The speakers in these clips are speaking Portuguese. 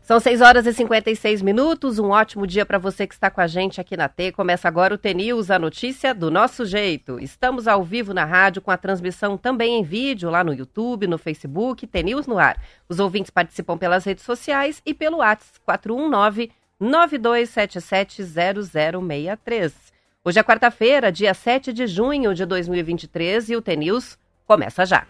São 6 horas e 56 minutos. Um ótimo dia para você que está com a gente aqui na T. Começa agora o TNews, a notícia do nosso jeito. Estamos ao vivo na rádio com a transmissão também em vídeo lá no YouTube, no Facebook, TNews no ar. Os ouvintes participam pelas redes sociais e pelo WhatsApp 419 92770063. Hoje é quarta-feira, dia 7 de junho de 2023 e o TNews começa já.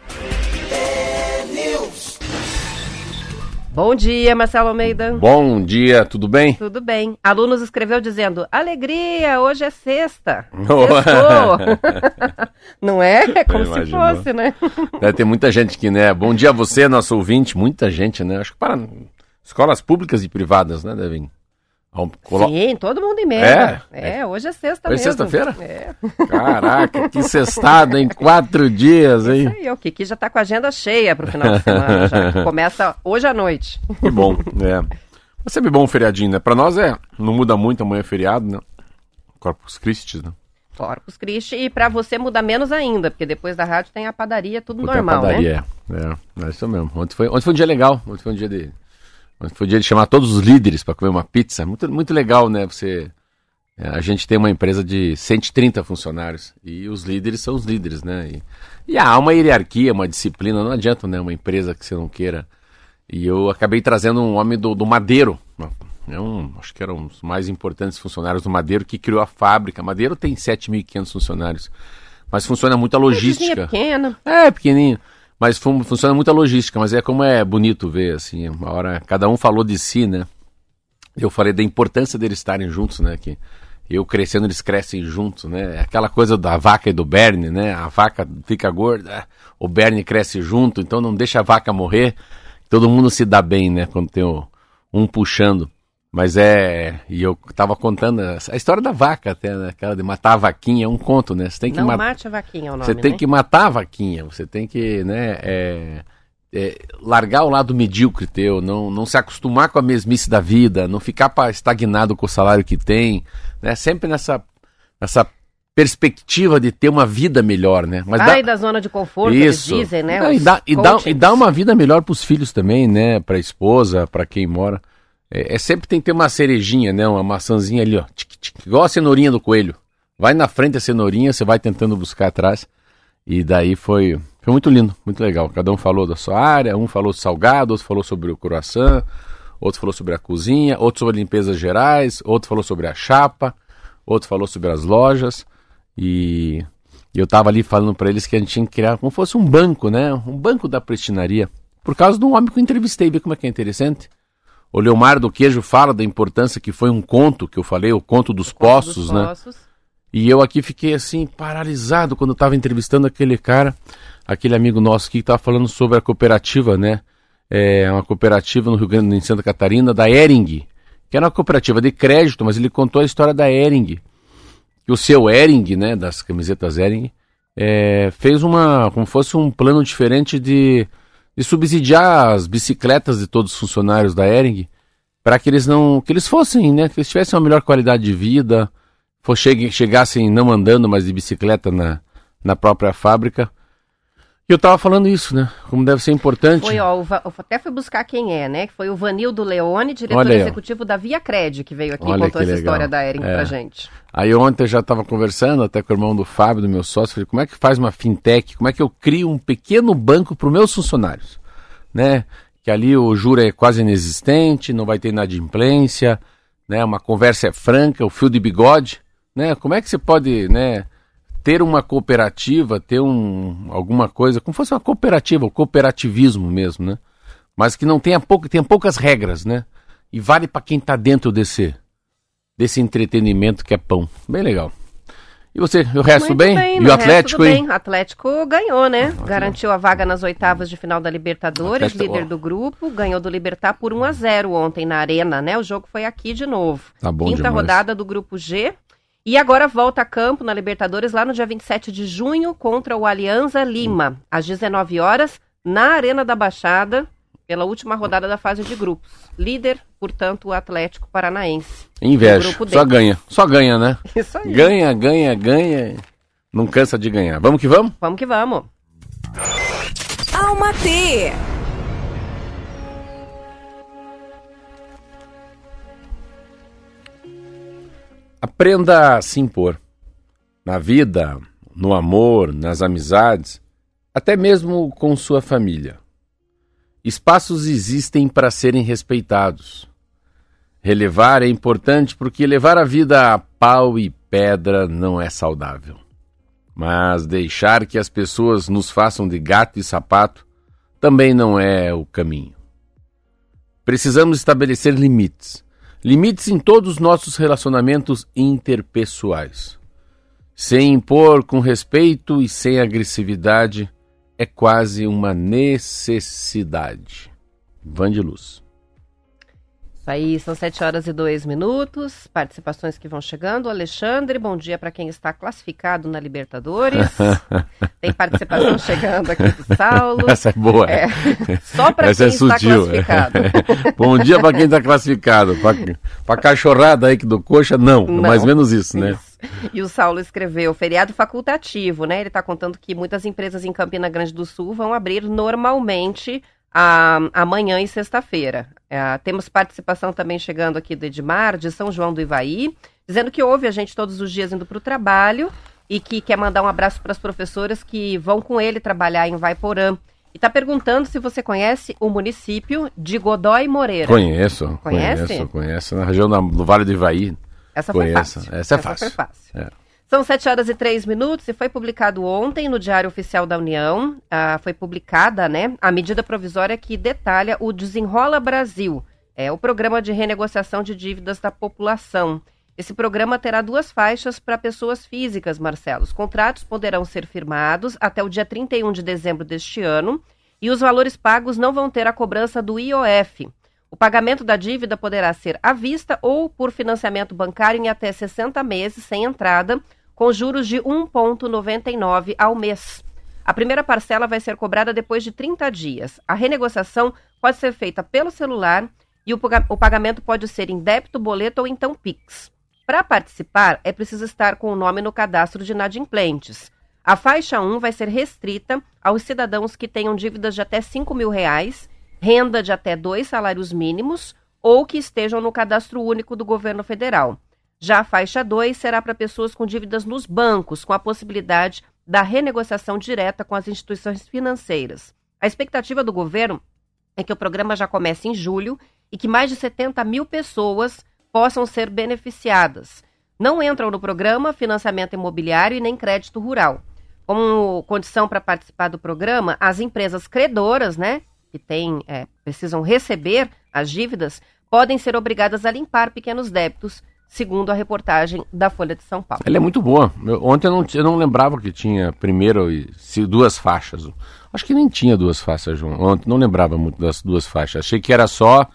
Bom dia, Marcelo Almeida. Bom dia, tudo bem? Tudo bem. Alunos escreveu dizendo: Alegria, hoje é sexta. Não é? É como se fosse, né? Deve ter muita gente aqui, né? Bom dia a você, nosso ouvinte. Muita gente, né? Acho que para escolas públicas e privadas, né, devem Colo... Sim, todo mundo em média. É, é hoje é sexta hoje é mesmo. sexta-feira? É. Caraca, que sextada em quatro dias, hein? Isso aí, o Kiki já tá com a agenda cheia pro final de semana, já, começa hoje à noite. Que bom, é. Mas sempre bom um feriadinho, né? Pra nós é, não muda muito, amanhã é feriado, né? Corpus Christi, né? Corpus Christi, e para você muda menos ainda, porque depois da rádio tem a padaria, tudo Puta, normal, a padaria, né? É, é, é isso mesmo. Ontem foi, ontem foi um dia legal, ontem foi um dia de foi o dia de chamar todos os líderes para comer uma pizza. Muito, muito legal, né? Você, é, a gente tem uma empresa de 130 funcionários e os líderes são os líderes, né? E, e há uma hierarquia, uma disciplina. Não adianta, né? Uma empresa que você não queira. E eu acabei trazendo um homem do, do Madeiro. É um, acho que era um dos mais importantes funcionários do Madeiro que criou a fábrica. Madeiro tem 7.500 funcionários. Mas funciona muito a logística. É pequeno. É, pequenininho. Mas fun funciona muito a logística, mas é como é bonito ver, assim, uma hora, cada um falou de si, né? Eu falei da importância deles estarem juntos, né? Que eu crescendo, eles crescem juntos, né? É aquela coisa da vaca e do berne, né? A vaca fica gorda, o berne cresce junto, então não deixa a vaca morrer. Todo mundo se dá bem, né? Quando tem o, um puxando. Mas é. E eu tava contando a história da vaca, até, né? Aquela de matar a vaquinha, é um conto, né? Você tem que Não mate a vaquinha, é o nome, Você tem né? que matar a vaquinha, você tem que, né? É, é, largar o lado medíocre teu, não, não se acostumar com a mesmice da vida, não ficar estagnado com o salário que tem, né? Sempre nessa, nessa perspectiva de ter uma vida melhor, né? Mas Sai dá... da zona de conforto, Isso. eles dizem, né? e, dá, e, dá, e dá uma vida melhor para os filhos também, né? Para a esposa, para quem mora. É, é, sempre tem que ter uma cerejinha, né? Uma maçãzinha ali, ó. Tic, tic, igual a cenourinha do coelho. Vai na frente a cenourinha, você vai tentando buscar atrás. E daí foi, foi muito lindo, muito legal. Cada um falou da sua área, um falou salgado, outro falou sobre o croissant, outro falou sobre a cozinha, outro sobre limpezas gerais, outro falou sobre a chapa, outro falou sobre as lojas. E, eu tava ali falando para eles que a gente tinha que criar como fosse um banco, né? Um banco da prestinaria. Por causa de um homem que eu entrevistei, vê como é que é interessante. O Leomar do Queijo fala da importância que foi um conto que eu falei, o conto dos, o poços, conto dos né? Poços. E eu aqui fiquei assim, paralisado quando eu estava entrevistando aquele cara, aquele amigo nosso que estava falando sobre a cooperativa, né? É uma cooperativa no Rio Grande em Santa Catarina, da Ering, que era uma cooperativa de crédito, mas ele contou a história da Ering. Que o seu Ering, né, das camisetas Ering, é, fez uma, como fosse um plano diferente de de subsidiar as bicicletas de todos os funcionários da Ering para que eles não que eles fossem, né, que eles tivessem uma melhor qualidade de vida, for, chegassem não andando, mas de bicicleta na, na própria fábrica. E eu tava falando isso, né? Como deve ser importante. Foi, ó, até fui buscar quem é, né? Foi o Vanildo Leone, diretor aí, executivo da Via Cred, que veio aqui e contou essa legal. história da Ering é. pra gente. Aí ontem eu já estava conversando até com o irmão do Fábio, do meu sócio, falei, como é que faz uma fintech? Como é que eu crio um pequeno banco para os meus funcionários? Né? Que ali o juro é quase inexistente, não vai ter inadimplência, né? Uma conversa é franca, o fio de bigode, né? Como é que você pode, né? Ter uma cooperativa, ter um, alguma coisa, como fosse uma cooperativa, o cooperativismo mesmo, né? Mas que não tenha, pouca, tenha poucas regras, né? E vale para quem está dentro desse, desse entretenimento que é pão. Bem legal. E você, o resto bem? bem? E o Atlético, hein? O Atlético ganhou, né? Ah, Garantiu a vaga nas oitavas de final da Libertadores, Atlético, líder ó. do grupo, ganhou do Libertar por 1 a 0 ontem na Arena, né? O jogo foi aqui de novo. Tá bom Quinta demais. rodada do grupo G. E agora volta a campo na Libertadores lá no dia 27 de junho contra o Alianza Lima, às 19 horas, na Arena da Baixada, pela última rodada da fase de grupos. Líder, portanto, o Atlético Paranaense. Inveja. Só ganha. Só ganha, né? Isso aí. Ganha, ganha, ganha. Não cansa de ganhar. Vamos que vamos? Vamos que vamos. Programa T. Aprenda a se impor. Na vida, no amor, nas amizades, até mesmo com sua família. Espaços existem para serem respeitados. Relevar é importante porque levar a vida a pau e pedra não é saudável. Mas deixar que as pessoas nos façam de gato e sapato também não é o caminho. Precisamos estabelecer limites Limites em todos os nossos relacionamentos interpessoais. Sem impor com respeito e sem agressividade é quase uma necessidade. Van de Luz. Isso aí, são 7 horas e 2 minutos. Participações que vão chegando. Alexandre, bom dia para quem está classificado na Libertadores. Tem participação chegando aqui do Saulo. Essa é boa. É, só para quem é está classificado. bom dia para quem está classificado. Para cachorrada aí que do coxa, não. não mais ou menos isso, né? Isso. E o Saulo escreveu, feriado facultativo, né? Ele está contando que muitas empresas em Campina Grande do Sul vão abrir normalmente a, amanhã e sexta-feira. É, temos participação também chegando aqui do Edmar, de São João do Ivaí, dizendo que ouve a gente todos os dias indo para o trabalho e que quer mandar um abraço para as professoras que vão com ele trabalhar em Vaiporã. E está perguntando se você conhece o município de Godói Moreira. Conheço, Conhece? conheço, conheço. Na região do Vale do Ivaí. Essa foi conheço. fácil. Essa é Essa fácil. Foi fácil. É. São 7 horas e 3 minutos e foi publicado ontem no Diário Oficial da União, ah, foi publicada né, a medida provisória que detalha o Desenrola Brasil, é o programa de renegociação de dívidas da população. Esse programa terá duas faixas para pessoas físicas, Marcelo. Os contratos poderão ser firmados até o dia 31 de dezembro deste ano e os valores pagos não vão ter a cobrança do IOF. O pagamento da dívida poderá ser à vista ou por financiamento bancário em até 60 meses sem entrada com juros de 1,99 ao mês. A primeira parcela vai ser cobrada depois de 30 dias. A renegociação pode ser feita pelo celular e o pagamento pode ser em débito, boleto ou então PIX. Para participar, é preciso estar com o nome no cadastro de inadimplentes. A faixa 1 vai ser restrita aos cidadãos que tenham dívidas de até 5 mil reais, renda de até dois salários mínimos ou que estejam no cadastro único do governo federal. Já a faixa 2 será para pessoas com dívidas nos bancos, com a possibilidade da renegociação direta com as instituições financeiras. A expectativa do governo é que o programa já comece em julho e que mais de 70 mil pessoas possam ser beneficiadas. Não entram no programa financiamento imobiliário e nem crédito rural. Como condição para participar do programa, as empresas credoras, né, que têm, é, precisam receber as dívidas, podem ser obrigadas a limpar pequenos débitos segundo a reportagem da Folha de São Paulo. Ela é muito boa. Eu, ontem eu não, eu não lembrava que tinha primeiro e duas faixas. Acho que nem tinha duas faixas. Ontem não lembrava muito das duas faixas. Achei que era só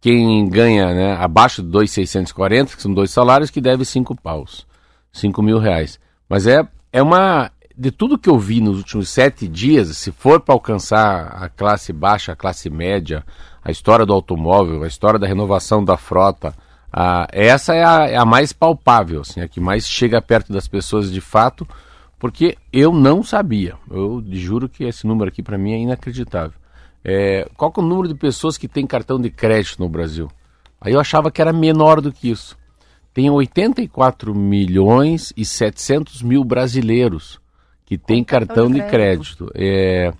quem ganha né, abaixo de 2,640, que são dois salários, que deve cinco paus. cinco mil reais. Mas é, é uma. De tudo que eu vi nos últimos sete dias, se for para alcançar a classe baixa, a classe média, a história do automóvel, a história da renovação da frota, ah, essa é a, é a, mais palpável, assim, a que mais chega perto das pessoas de fato, porque eu não sabia. Eu juro que esse número aqui para mim é inacreditável. É, qual é o número de pessoas que tem cartão de crédito no Brasil? Aí eu achava que era menor do que isso. Tem 84 milhões e 700 mil brasileiros que têm cartão, cartão de crédito. crédito. É,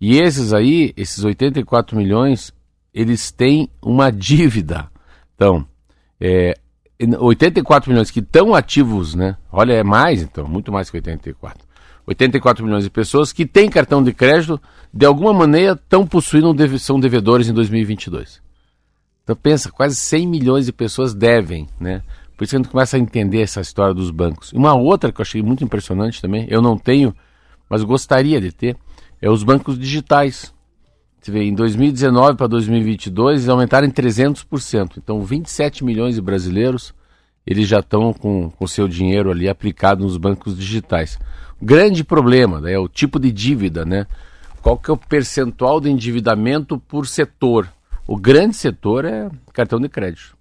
e esses aí, esses 84 milhões, eles têm uma dívida. Então, é, 84 milhões que estão ativos, né? Olha, é mais então, muito mais que 84. 84 milhões de pessoas que têm cartão de crédito, de alguma maneira estão possuindo, são devedores em 2022. Então pensa, quase 100 milhões de pessoas devem, né? Por isso que a gente começa a entender essa história dos bancos. Uma outra que eu achei muito impressionante também, eu não tenho, mas gostaria de ter, é os bancos digitais. Você vê, em 2019 para 2022 eles aumentaram em 300%. Então 27 milhões de brasileiros eles já estão com o seu dinheiro ali aplicado nos bancos digitais. Grande problema né, é o tipo de dívida, né? Qual que é o percentual de endividamento por setor? O grande setor é cartão de crédito.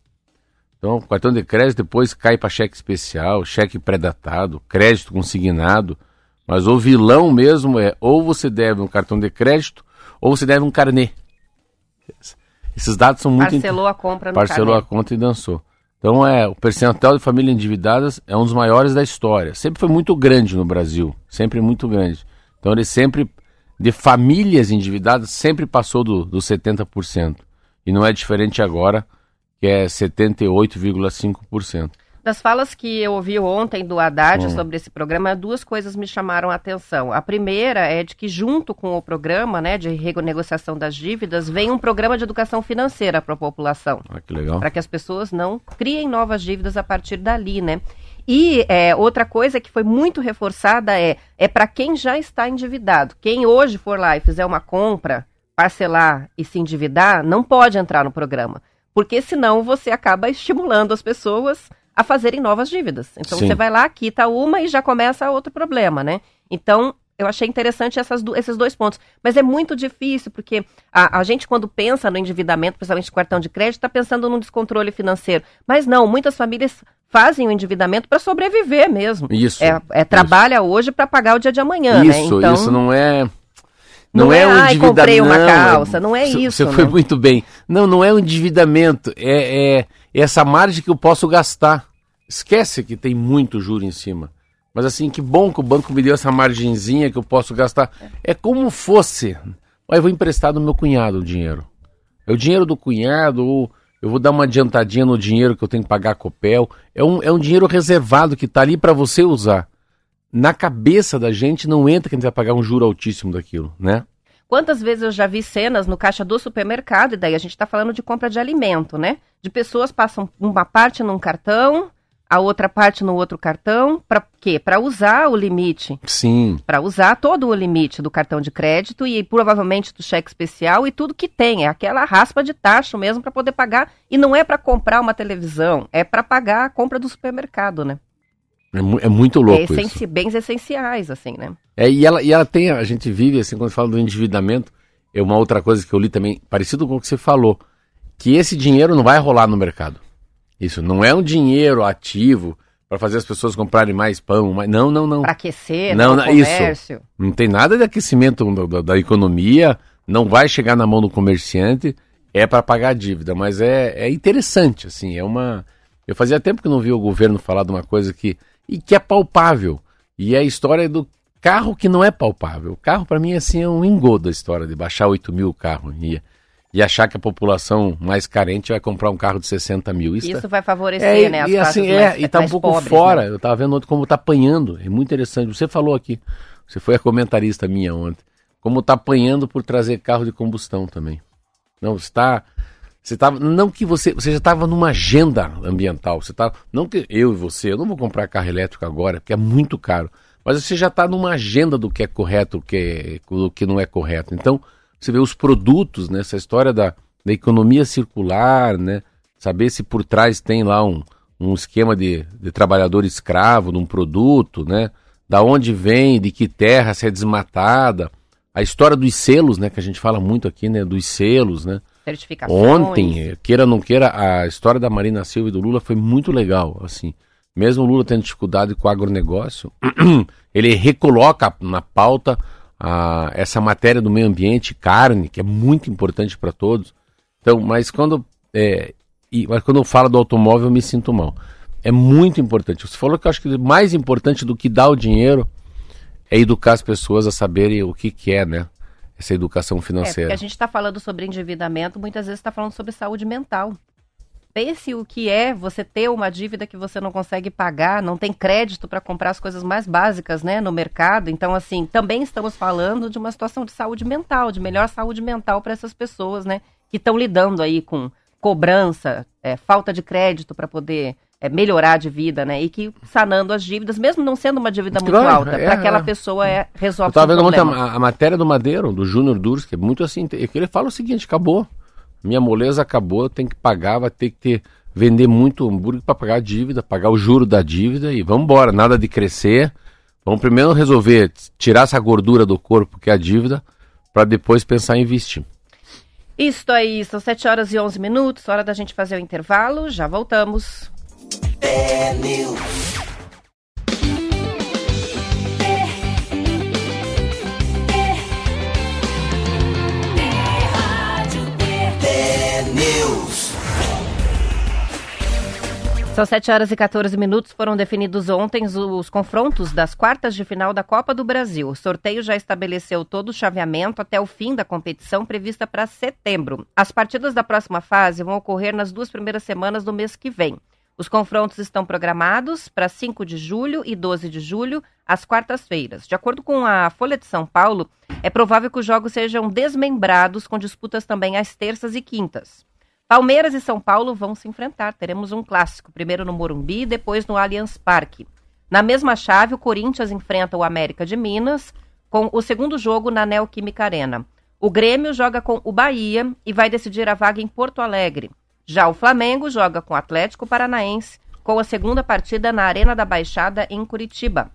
Então, cartão de crédito depois cai para cheque especial, cheque pré-datado, crédito consignado. Mas o vilão mesmo é ou você deve um cartão de crédito ou você deve um carnê. Esses dados são muito... Parcelou a compra no Parcelou carnê. a conta e dançou. Então é, o percentual de famílias endividadas é um dos maiores da história. Sempre foi muito grande no Brasil, sempre muito grande. Então ele sempre, de famílias endividadas, sempre passou do, dos 70%. E não é diferente agora, que é 78,5%. Das falas que eu ouvi ontem do Haddad hum. sobre esse programa, duas coisas me chamaram a atenção. A primeira é de que, junto com o programa né, de renegociação das dívidas, vem um programa de educação financeira para a população. Ah, que legal. Para que as pessoas não criem novas dívidas a partir dali, né? E é, outra coisa que foi muito reforçada é, é para quem já está endividado. Quem hoje for lá e fizer uma compra, parcelar e se endividar, não pode entrar no programa. Porque senão você acaba estimulando as pessoas a fazerem novas dívidas. Então Sim. você vai lá, quita uma e já começa outro problema, né? Então eu achei interessante essas, esses dois pontos. Mas é muito difícil, porque a, a gente, quando pensa no endividamento, principalmente cartão de crédito, está pensando num descontrole financeiro. Mas não, muitas famílias fazem o endividamento para sobreviver mesmo. Isso. É, é trabalha isso. hoje para pagar o dia de amanhã, isso, né? Então, isso não é. Não, não é, é um endividamento. comprei uma calça, não é isso. Você foi muito bem. Não, não é um endividamento. É, é essa margem que eu posso gastar. Esquece que tem muito juro em cima. Mas assim, que bom que o banco me deu essa margenzinha que eu posso gastar. É como fosse. Olha, eu vou emprestar do meu cunhado o dinheiro. É o dinheiro do cunhado, ou eu vou dar uma adiantadinha no dinheiro que eu tenho que pagar a Copel. É um, é um dinheiro reservado que está ali para você usar. Na cabeça da gente não entra que a gente vai pagar um juro altíssimo daquilo, né? Quantas vezes eu já vi cenas no caixa do supermercado, e daí a gente está falando de compra de alimento, né? De pessoas passam uma parte num cartão, a outra parte no outro cartão, para quê? Para usar o limite. Sim. Para usar todo o limite do cartão de crédito e provavelmente do cheque especial e tudo que tem. É aquela raspa de taxa mesmo para poder pagar. E não é para comprar uma televisão, é para pagar a compra do supermercado, né? É, é muito louco é isso. Bens essenciais, assim, né? É, e ela, e ela tem, a gente vive, assim, quando fala do endividamento, é uma outra coisa que eu li também, parecido com o que você falou, que esse dinheiro não vai rolar no mercado. Isso não é um dinheiro ativo para fazer as pessoas comprarem mais pão, mais... não, não, não. Para aquecer, não, não comércio. Isso. Não tem nada de aquecimento da, da, economia, não vai chegar na mão do comerciante, é para pagar a dívida, mas é, é interessante, assim, é uma... Eu fazia tempo que não vi o governo falar de uma coisa que, e que é palpável, e é a história do carro que não é palpável. O carro, para mim, assim, é um engodo a história de baixar 8 mil carros. E e achar que a população mais carente vai comprar um carro de 60 mil. Isso, Isso tá... vai favorecer, é, né? As e assim, é, mais, e tá um pouco pobres, fora. Né? Eu tava vendo ontem como está apanhando. É muito interessante. Você falou aqui, você foi a comentarista minha ontem, como está apanhando por trazer carro de combustão também. Não, está. Você tava, não que você, você já estava numa agenda ambiental. Você tá, não que eu e você, eu não vou comprar carro elétrico agora, porque é muito caro. Mas você já está numa agenda do que é correto, do que, do que não é correto. Então, você vê os produtos, né? Essa história da, da economia circular, né? Saber se por trás tem lá um, um esquema de, de trabalhador escravo de um produto, né? Da onde vem, de que terra, se é desmatada. A história dos selos, né? Que a gente fala muito aqui, né? Dos selos, né? Ontem, queira ou não queira, a história da Marina Silva e do Lula foi muito legal, assim. Mesmo o Lula tendo dificuldade com o agronegócio, ele recoloca na pauta a, essa matéria do meio ambiente, carne, que é muito importante para todos. Então, mas quando, é, e, mas quando eu falo do automóvel, eu me sinto mal. É muito importante. Você falou que eu acho que mais importante do que dar o dinheiro é educar as pessoas a saberem o que, que é, né? Essa educação financeira. É, a gente está falando sobre endividamento, muitas vezes está falando sobre saúde mental. Pense o que é você ter uma dívida que você não consegue pagar, não tem crédito para comprar as coisas mais básicas, né, no mercado. Então, assim, também estamos falando de uma situação de saúde mental, de melhor saúde mental para essas pessoas, né, que estão lidando aí com cobrança, é, falta de crédito para poder é, melhorar de vida, né? E que sanando as dívidas, mesmo não sendo uma dívida muito claro, alta, é, para aquela é. pessoa é resolve Eu estava vendo ontem a, a, matéria do Madeiro, do Júnior Durs, que é muito assim, que ele fala o seguinte, acabou minha moleza acabou, eu tenho que pagar, vai ter que ter, vender muito hambúrguer para pagar a dívida, pagar o juro da dívida e vamos embora, nada de crescer. Vamos primeiro resolver tirar essa gordura do corpo, que é a dívida, para depois pensar em investir. Isso aí, são 7 horas e 11 minutos, hora da gente fazer o intervalo, já voltamos. São 7 horas e 14 minutos. Foram definidos ontem os confrontos das quartas de final da Copa do Brasil. O sorteio já estabeleceu todo o chaveamento até o fim da competição prevista para setembro. As partidas da próxima fase vão ocorrer nas duas primeiras semanas do mês que vem. Os confrontos estão programados para 5 de julho e 12 de julho, às quartas-feiras. De acordo com a Folha de São Paulo, é provável que os jogos sejam desmembrados, com disputas também às terças e quintas. Palmeiras e São Paulo vão se enfrentar. Teremos um clássico, primeiro no Morumbi, depois no Allianz Parque. Na mesma chave, o Corinthians enfrenta o América de Minas, com o segundo jogo na Neoquímica Arena. O Grêmio joga com o Bahia e vai decidir a vaga em Porto Alegre. Já o Flamengo joga com o Atlético Paranaense, com a segunda partida na Arena da Baixada, em Curitiba.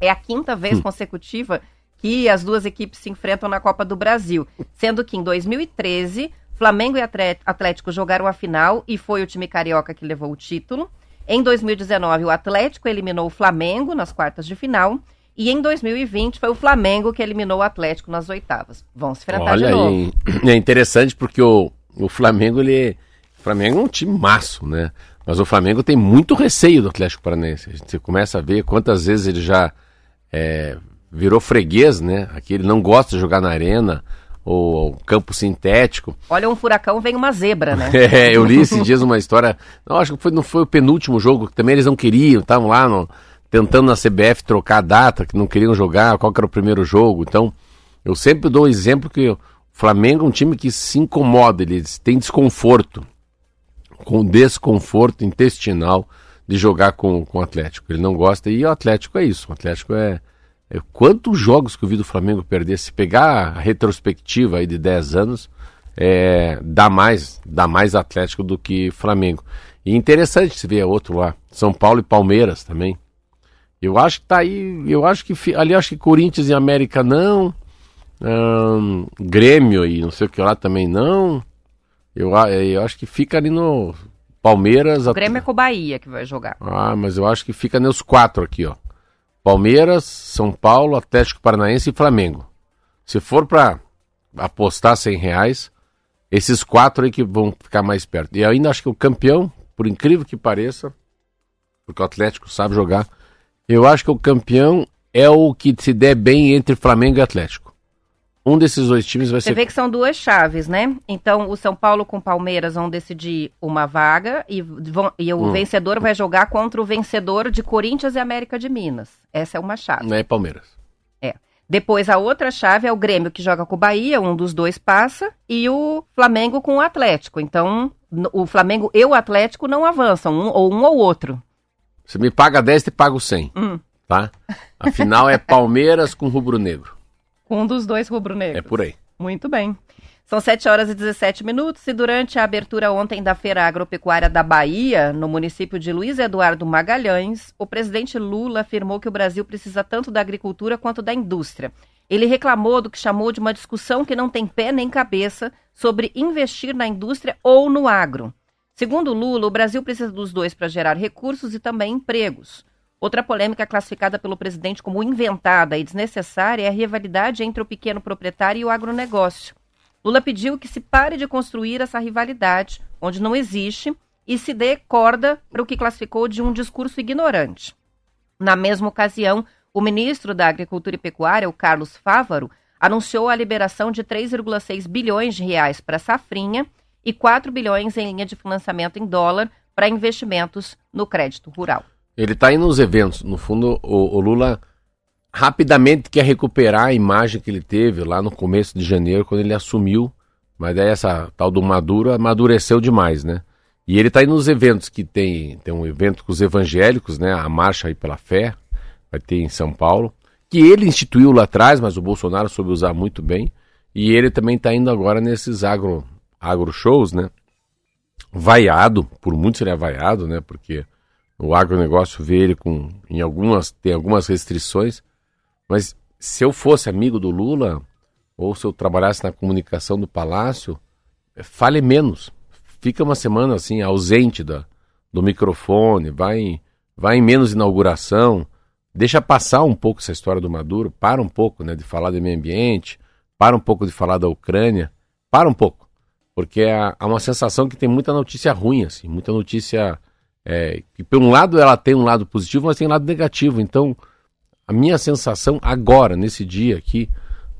É a quinta vez hum. consecutiva que as duas equipes se enfrentam na Copa do Brasil, sendo que em 2013 Flamengo e Atlético jogaram a final e foi o time carioca que levou o título. Em 2019, o Atlético eliminou o Flamengo nas quartas de final. E em 2020 foi o Flamengo que eliminou o Atlético nas oitavas. Vão se enfrentar Olha, de novo. É interessante porque o, o Flamengo, ele. O Flamengo é um time maço, né? Mas o Flamengo tem muito receio do Atlético Paranaense. A gente começa a ver quantas vezes ele já é, virou freguês, né? Aqui ele não gosta de jogar na arena o campo sintético. Olha, um furacão vem uma zebra, né? é, eu li esses dias uma história. Não, acho que foi, não foi o penúltimo jogo, que também eles não queriam, estavam lá no, tentando na CBF trocar a data, que não queriam jogar, qual que era o primeiro jogo. Então, eu sempre dou o exemplo que o Flamengo é um time que se incomoda, eles têm desconforto, com desconforto intestinal de jogar com, com o Atlético. Ele não gosta, e o Atlético é isso. O Atlético é é, quantos jogos que eu vi do Flamengo perder? Se pegar a retrospectiva aí de 10 anos, é, dá mais, dá mais Atlético do que Flamengo. E interessante se ver outro lá, São Paulo e Palmeiras também. Eu acho que tá aí, eu acho que ali acho que Corinthians e América não, hum, Grêmio e não sei o que lá também não. Eu, eu acho que fica ali no Palmeiras. O Grêmio é com o Bahia que vai jogar. Ah, mas eu acho que fica nos quatro aqui, ó. Palmeiras, São Paulo, Atlético Paranaense e Flamengo. Se for para apostar 100 reais, esses quatro aí que vão ficar mais perto. E ainda acho que o campeão, por incrível que pareça, porque o Atlético sabe jogar, eu acho que o campeão é o que se der bem entre Flamengo e Atlético. Um desses dois times vai Você ser. Você vê que são duas chaves, né? Então, o São Paulo com o Palmeiras vão decidir uma vaga e, vão, e o hum. vencedor vai jogar contra o vencedor de Corinthians e América de Minas. Essa é uma chave. Não é Palmeiras. É. Depois, a outra chave é o Grêmio que joga com o Bahia, um dos dois passa, e o Flamengo com o Atlético. Então, o Flamengo e o Atlético não avançam, um, ou um ou outro. Você me paga 10, te pago 100. Hum. Tá? A final é Palmeiras com rubro-negro um dos dois rubro-negros. É por aí. Muito bem. São 7 horas e 17 minutos e durante a abertura ontem da Feira Agropecuária da Bahia, no município de Luiz Eduardo Magalhães, o presidente Lula afirmou que o Brasil precisa tanto da agricultura quanto da indústria. Ele reclamou do que chamou de uma discussão que não tem pé nem cabeça sobre investir na indústria ou no agro. Segundo Lula, o Brasil precisa dos dois para gerar recursos e também empregos. Outra polêmica classificada pelo presidente como inventada e desnecessária é a rivalidade entre o pequeno proprietário e o agronegócio. Lula pediu que se pare de construir essa rivalidade, onde não existe, e se dê corda para o que classificou de um discurso ignorante. Na mesma ocasião, o ministro da Agricultura e Pecuária, o Carlos Fávaro, anunciou a liberação de 3,6 bilhões de reais para a safrinha e 4 bilhões em linha de financiamento em dólar para investimentos no crédito rural. Ele está indo nos eventos. No fundo, o, o, Lula rapidamente quer recuperar a imagem que ele teve lá no começo de janeiro, quando ele assumiu. Mas daí essa tal do Maduro amadureceu demais, né? E ele está indo nos eventos que tem, tem um evento com os evangélicos, né? A Marcha aí pela Fé, vai ter em São Paulo, que ele instituiu lá atrás, mas o Bolsonaro soube usar muito bem. E ele também está indo agora nesses agro, agro shows, né? Vaiado, por muitos ele é vaiado, né? Porque o agronegócio vê ele com em algumas tem algumas restrições, mas se eu fosse amigo do Lula ou se eu trabalhasse na comunicação do palácio, fale menos. Fica uma semana assim ausente da, do microfone, vai em, vai em menos inauguração, deixa passar um pouco essa história do Maduro, para um pouco, né, de falar do meio ambiente, para um pouco de falar da Ucrânia, para um pouco, porque há, há uma sensação que tem muita notícia ruim assim, muita notícia É, por um lado ela tem um lado positivo, mas tem um lado negativo. Então, a minha sensação agora, nesse dia aqui,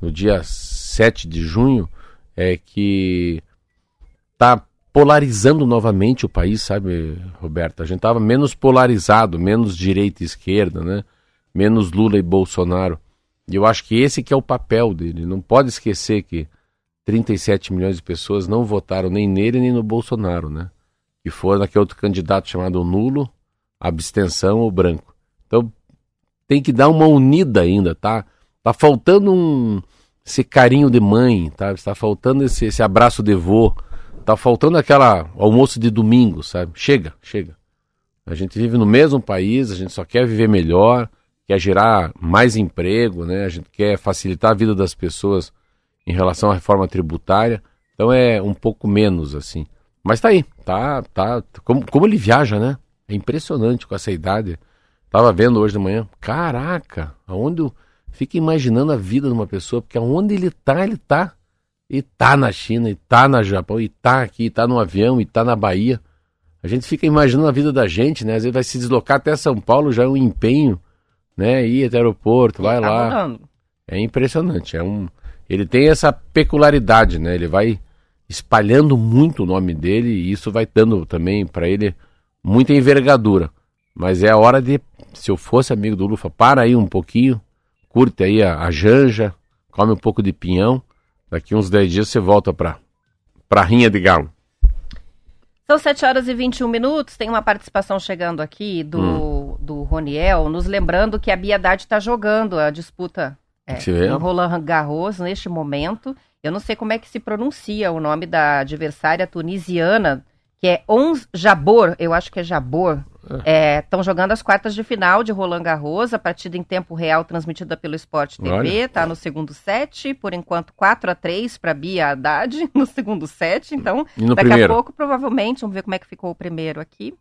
no dia 7 de junho, é que tá polarizando novamente o país, sabe, Roberto? A gente tava menos polarizado, menos direita e esquerda, né? Menos Lula e Bolsonaro. E eu acho que esse que é o papel dele. Não pode esquecer que 37 milhões de pessoas não votaram nem nele nem no Bolsonaro, né? Que foram naquele outro candidato chamado nulo, abstenção ou branco. Então tem que dar uma unida ainda, tá? Tá faltando um esse carinho de mãe, tá? Está faltando esse, esse abraço de vô. Tá faltando aquela almoço de domingo, sabe? Chega, chega. A gente vive no mesmo país, a gente só quer viver melhor, quer gerar mais emprego, né? A gente quer facilitar a vida das pessoas em relação à reforma tributária. Então é um pouco menos assim. Mas tá aí, tá, tá. Como, como ele viaja, né? É impressionante com essa idade. Tava vendo hoje de manhã. Caraca, aonde eu fico imaginando a vida de uma pessoa, porque aonde ele tá, ele tá. E tá na China, e tá no Japão, e tá aqui, e tá no avião, e tá na Bahia. A gente fica imaginando a vida da gente, né? Às vezes vai se deslocar até São Paulo, já é um empenho, né? Ir até o aeroporto, vai tá lá. Mudando. É impressionante, é um ele tem essa peculiaridade, né? Ele vai espalhando muito o nome dele e isso vai dando também para ele muita envergadura. Mas é a hora de, se eu fosse amigo do Lufa, para aí um pouquinho, curte aí a, a janja, come um pouco de pinhão, daqui uns 10 dias você volta para para rinha de galo. São 7 horas e 21 minutos. Tem uma participação chegando aqui do, hum. do Roniel, nos lembrando que a Haddad está jogando a disputa é, em Roland Garros neste momento. Eu não sei como é que se pronuncia o nome da adversária tunisiana, que é Ons Jabor, eu acho que é Jabor. Estão é, jogando as quartas de final de Roland Garros, a partida em tempo real transmitida pelo Sport TV, está no segundo set, por enquanto 4 a 3 para Bia Haddad no segundo set, então daqui primeiro? a pouco provavelmente, vamos ver como é que ficou o primeiro aqui.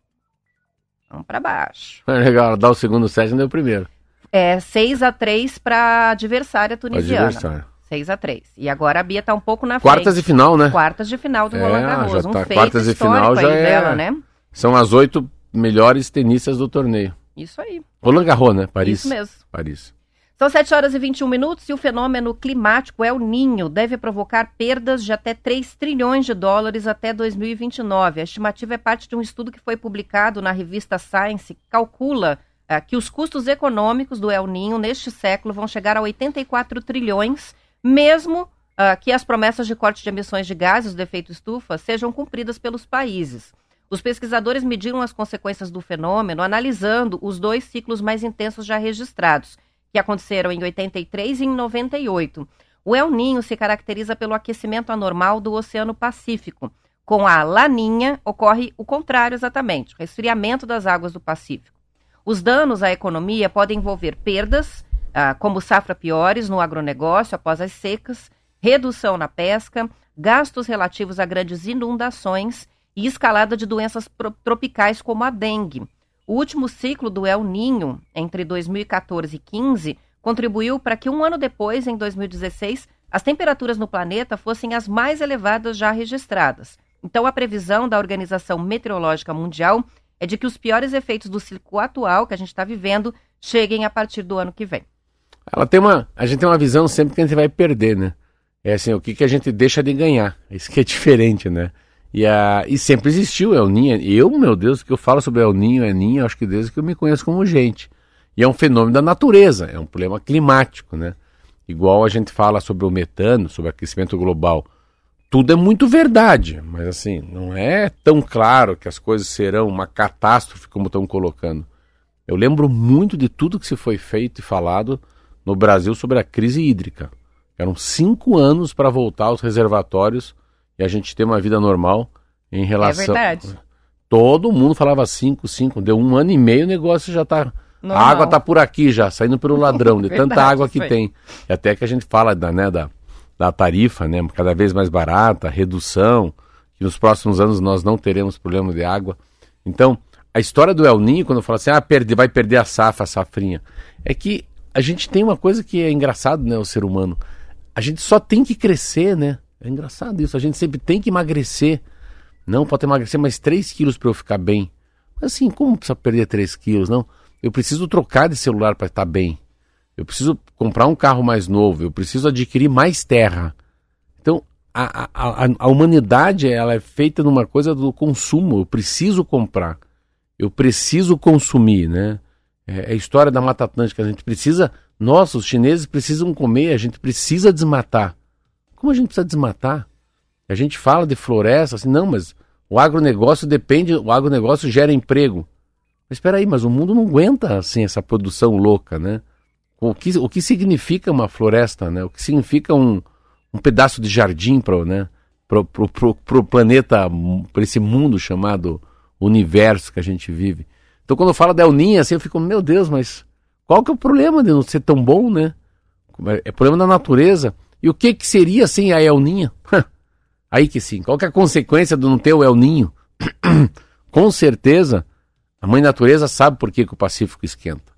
Vamos para baixo. É legal, dá o segundo set e deu o primeiro. É 6 a 3 para adversária tunisiana. Adversária. 6 a 3 E agora a Bia está um pouco na frente. Quartas de final, né? Quartas de final do é, Roland Garros. Um tá. feito Quartas de final já é... dela, né? São as oito melhores tenistas do torneio. Isso aí. Roland Garros, né? Paris. Isso mesmo. Paris. São 7 horas e 21 minutos e o fenômeno climático El Ninho deve provocar perdas de até 3 trilhões de dólares até 2029. A estimativa é parte de um estudo que foi publicado na revista Science, que calcula é, que os custos econômicos do El Ninho neste século vão chegar a 84 trilhões, mesmo uh, que as promessas de corte de emissões de gases do efeito estufa sejam cumpridas pelos países. Os pesquisadores mediram as consequências do fenômeno analisando os dois ciclos mais intensos já registrados, que aconteceram em 83 e em 98. O El Ninho se caracteriza pelo aquecimento anormal do Oceano Pacífico. Com a Laninha, ocorre o contrário exatamente, o resfriamento das águas do Pacífico. Os danos à economia podem envolver perdas, ah, como safra piores no agronegócio após as secas, redução na pesca, gastos relativos a grandes inundações e escalada de doenças tropicais como a dengue. O último ciclo do El Ninho, entre 2014 e 15, contribuiu para que um ano depois, em 2016, as temperaturas no planeta fossem as mais elevadas já registradas. Então, a previsão da Organização Meteorológica Mundial é de que os piores efeitos do ciclo atual que a gente está vivendo cheguem a partir do ano que vem. Ela tem uma, a gente tem uma visão sempre que a gente vai perder, né? É assim, o que, que a gente deixa de ganhar. Isso que é diferente, né? E, a, e sempre existiu El Ninho. Eu, meu Deus, o que eu falo sobre El Ninho, El Ninho, acho que desde que eu me conheço como gente. E é um fenômeno da natureza, é um problema climático, né? Igual a gente fala sobre o metano, sobre aquecimento global tudo é muito verdade, mas assim, não é tão claro que as coisas serão uma catástrofe como estão colocando. Eu lembro muito de tudo que se foi feito e falado no Brasil sobre a crise hídrica. Eram cinco anos para voltar aos reservatórios e a gente ter uma vida normal em relação. É verdade. Todo mundo falava cinco, cinco. Deu um ano e meio, o negócio já está A água está por aqui já, saindo pelo ladrão, de verdade, tanta água que foi. tem. E até que a gente fala da, né, da, da tarifa, né, cada vez mais barata, redução, que nos próximos anos nós não teremos problema de água. Então, a história do El Ninho, quando fala assim, ah, perde, vai perder a safra, a safrinha, é que a gente tem uma coisa que é engraçado, né, o ser humano. A gente só tem que crescer, né? É engraçado isso. A gente sempre tem que emagrecer. Não, pode emagrecer mais 3 quilos para eu ficar bem. Assim, como precisa perder 3 quilos? Não, eu preciso trocar de celular para estar bem. Eu preciso comprar um carro mais novo, eu preciso adquirir mais terra. Então, a, a, a, humanidade ela é feita numa coisa do consumo. Eu preciso comprar, eu preciso consumir, né? É, é a história da Mata Atlântica. A gente precisa, nós, os chineses, precisam comer, a gente precisa desmatar. Como a gente precisa desmatar? A gente fala de floresta, assim, não, mas o agronegócio depende, o agronegócio gera emprego. Mas espera aí, mas o mundo não aguenta assim essa produção louca, né? O que, o que significa uma floresta, né? O que significa um, um pedaço de jardim para né? pro planeta, para esse mundo chamado universo que a gente vive. Então quando eu falo da Elninha, assim, eu fico, meu Deus, mas qual que é o problema de não ser tão bom, né? É, problema da natureza. E o que que seria sem a Elninha? Aí que sim. Qual que é a consequência de não ter o El Ninho? Com certeza, a mãe natureza sabe por que, que o Pacífico esquenta.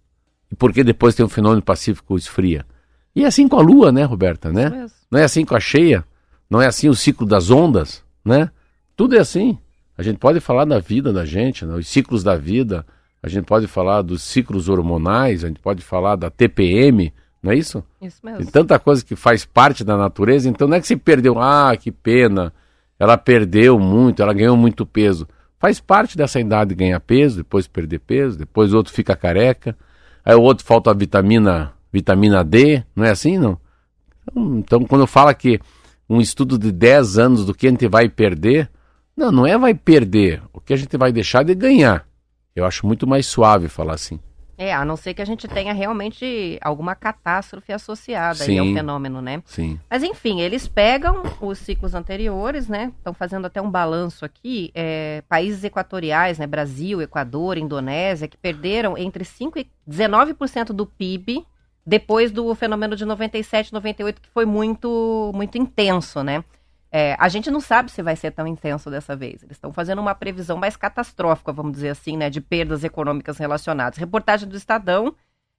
E por que depois tem o fenômeno Pacífico esfria. E é assim com a Lua, né, Roberta? Né? Não é assim com a cheia? Não é assim o ciclo das ondas, né? Tudo é assim. A gente pode falar da vida da gente, né? os ciclos da vida, a gente pode falar dos ciclos hormonais, a gente pode falar da TPM, não é isso? Isso mesmo. Tem tanta coisa que faz parte da natureza, então não é que se perdeu, ah, que pena, ela perdeu muito, ela ganhou muito peso. Faz parte dessa idade ganhar peso, depois perder peso, depois o outro fica careca, aí o outro falta a vitamina, vitamina D, não é assim, não? Então, então quando fala que um estudo de 10 anos do que a gente vai perder, não, não é vai perder, o que a gente vai deixar de ganhar. Eu acho muito mais suave falar assim. É, a não ser que a gente tenha realmente alguma catástrofe associada sim, ao fenômeno, né? Sim. Mas enfim, eles pegam os ciclos anteriores, né? Estão fazendo até um balanço aqui. É, países equatoriais, né? Brasil, Equador, Indonésia, que perderam entre 5 e 19% do PIB depois do fenômeno de 97, 98, que foi muito, muito intenso, né? É, a gente não sabe se vai ser tão intenso dessa vez. Eles estão fazendo uma previsão mais catastrófica, vamos dizer assim, né, de perdas econômicas relacionadas. Reportagem do Estadão.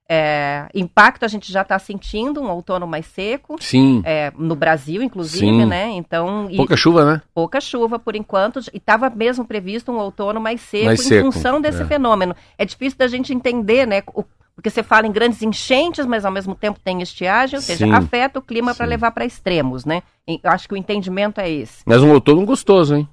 É, impacto a gente já está sentindo, um outono mais seco. Sim. É, no Brasil, inclusive, Sim. né? Então. Pouca chuva, né? Pouca chuva, por enquanto. E estava mesmo previsto um outono mais seco mais em seco, função desse é. fenômeno. É difícil da gente entender, né? O, porque você fala em grandes enchentes, mas ao mesmo tempo tem estiagem, ou seja, Sim. afeta o clima para levar para extremos, né? Acho que o entendimento é esse. Mas um outono gostoso, hein?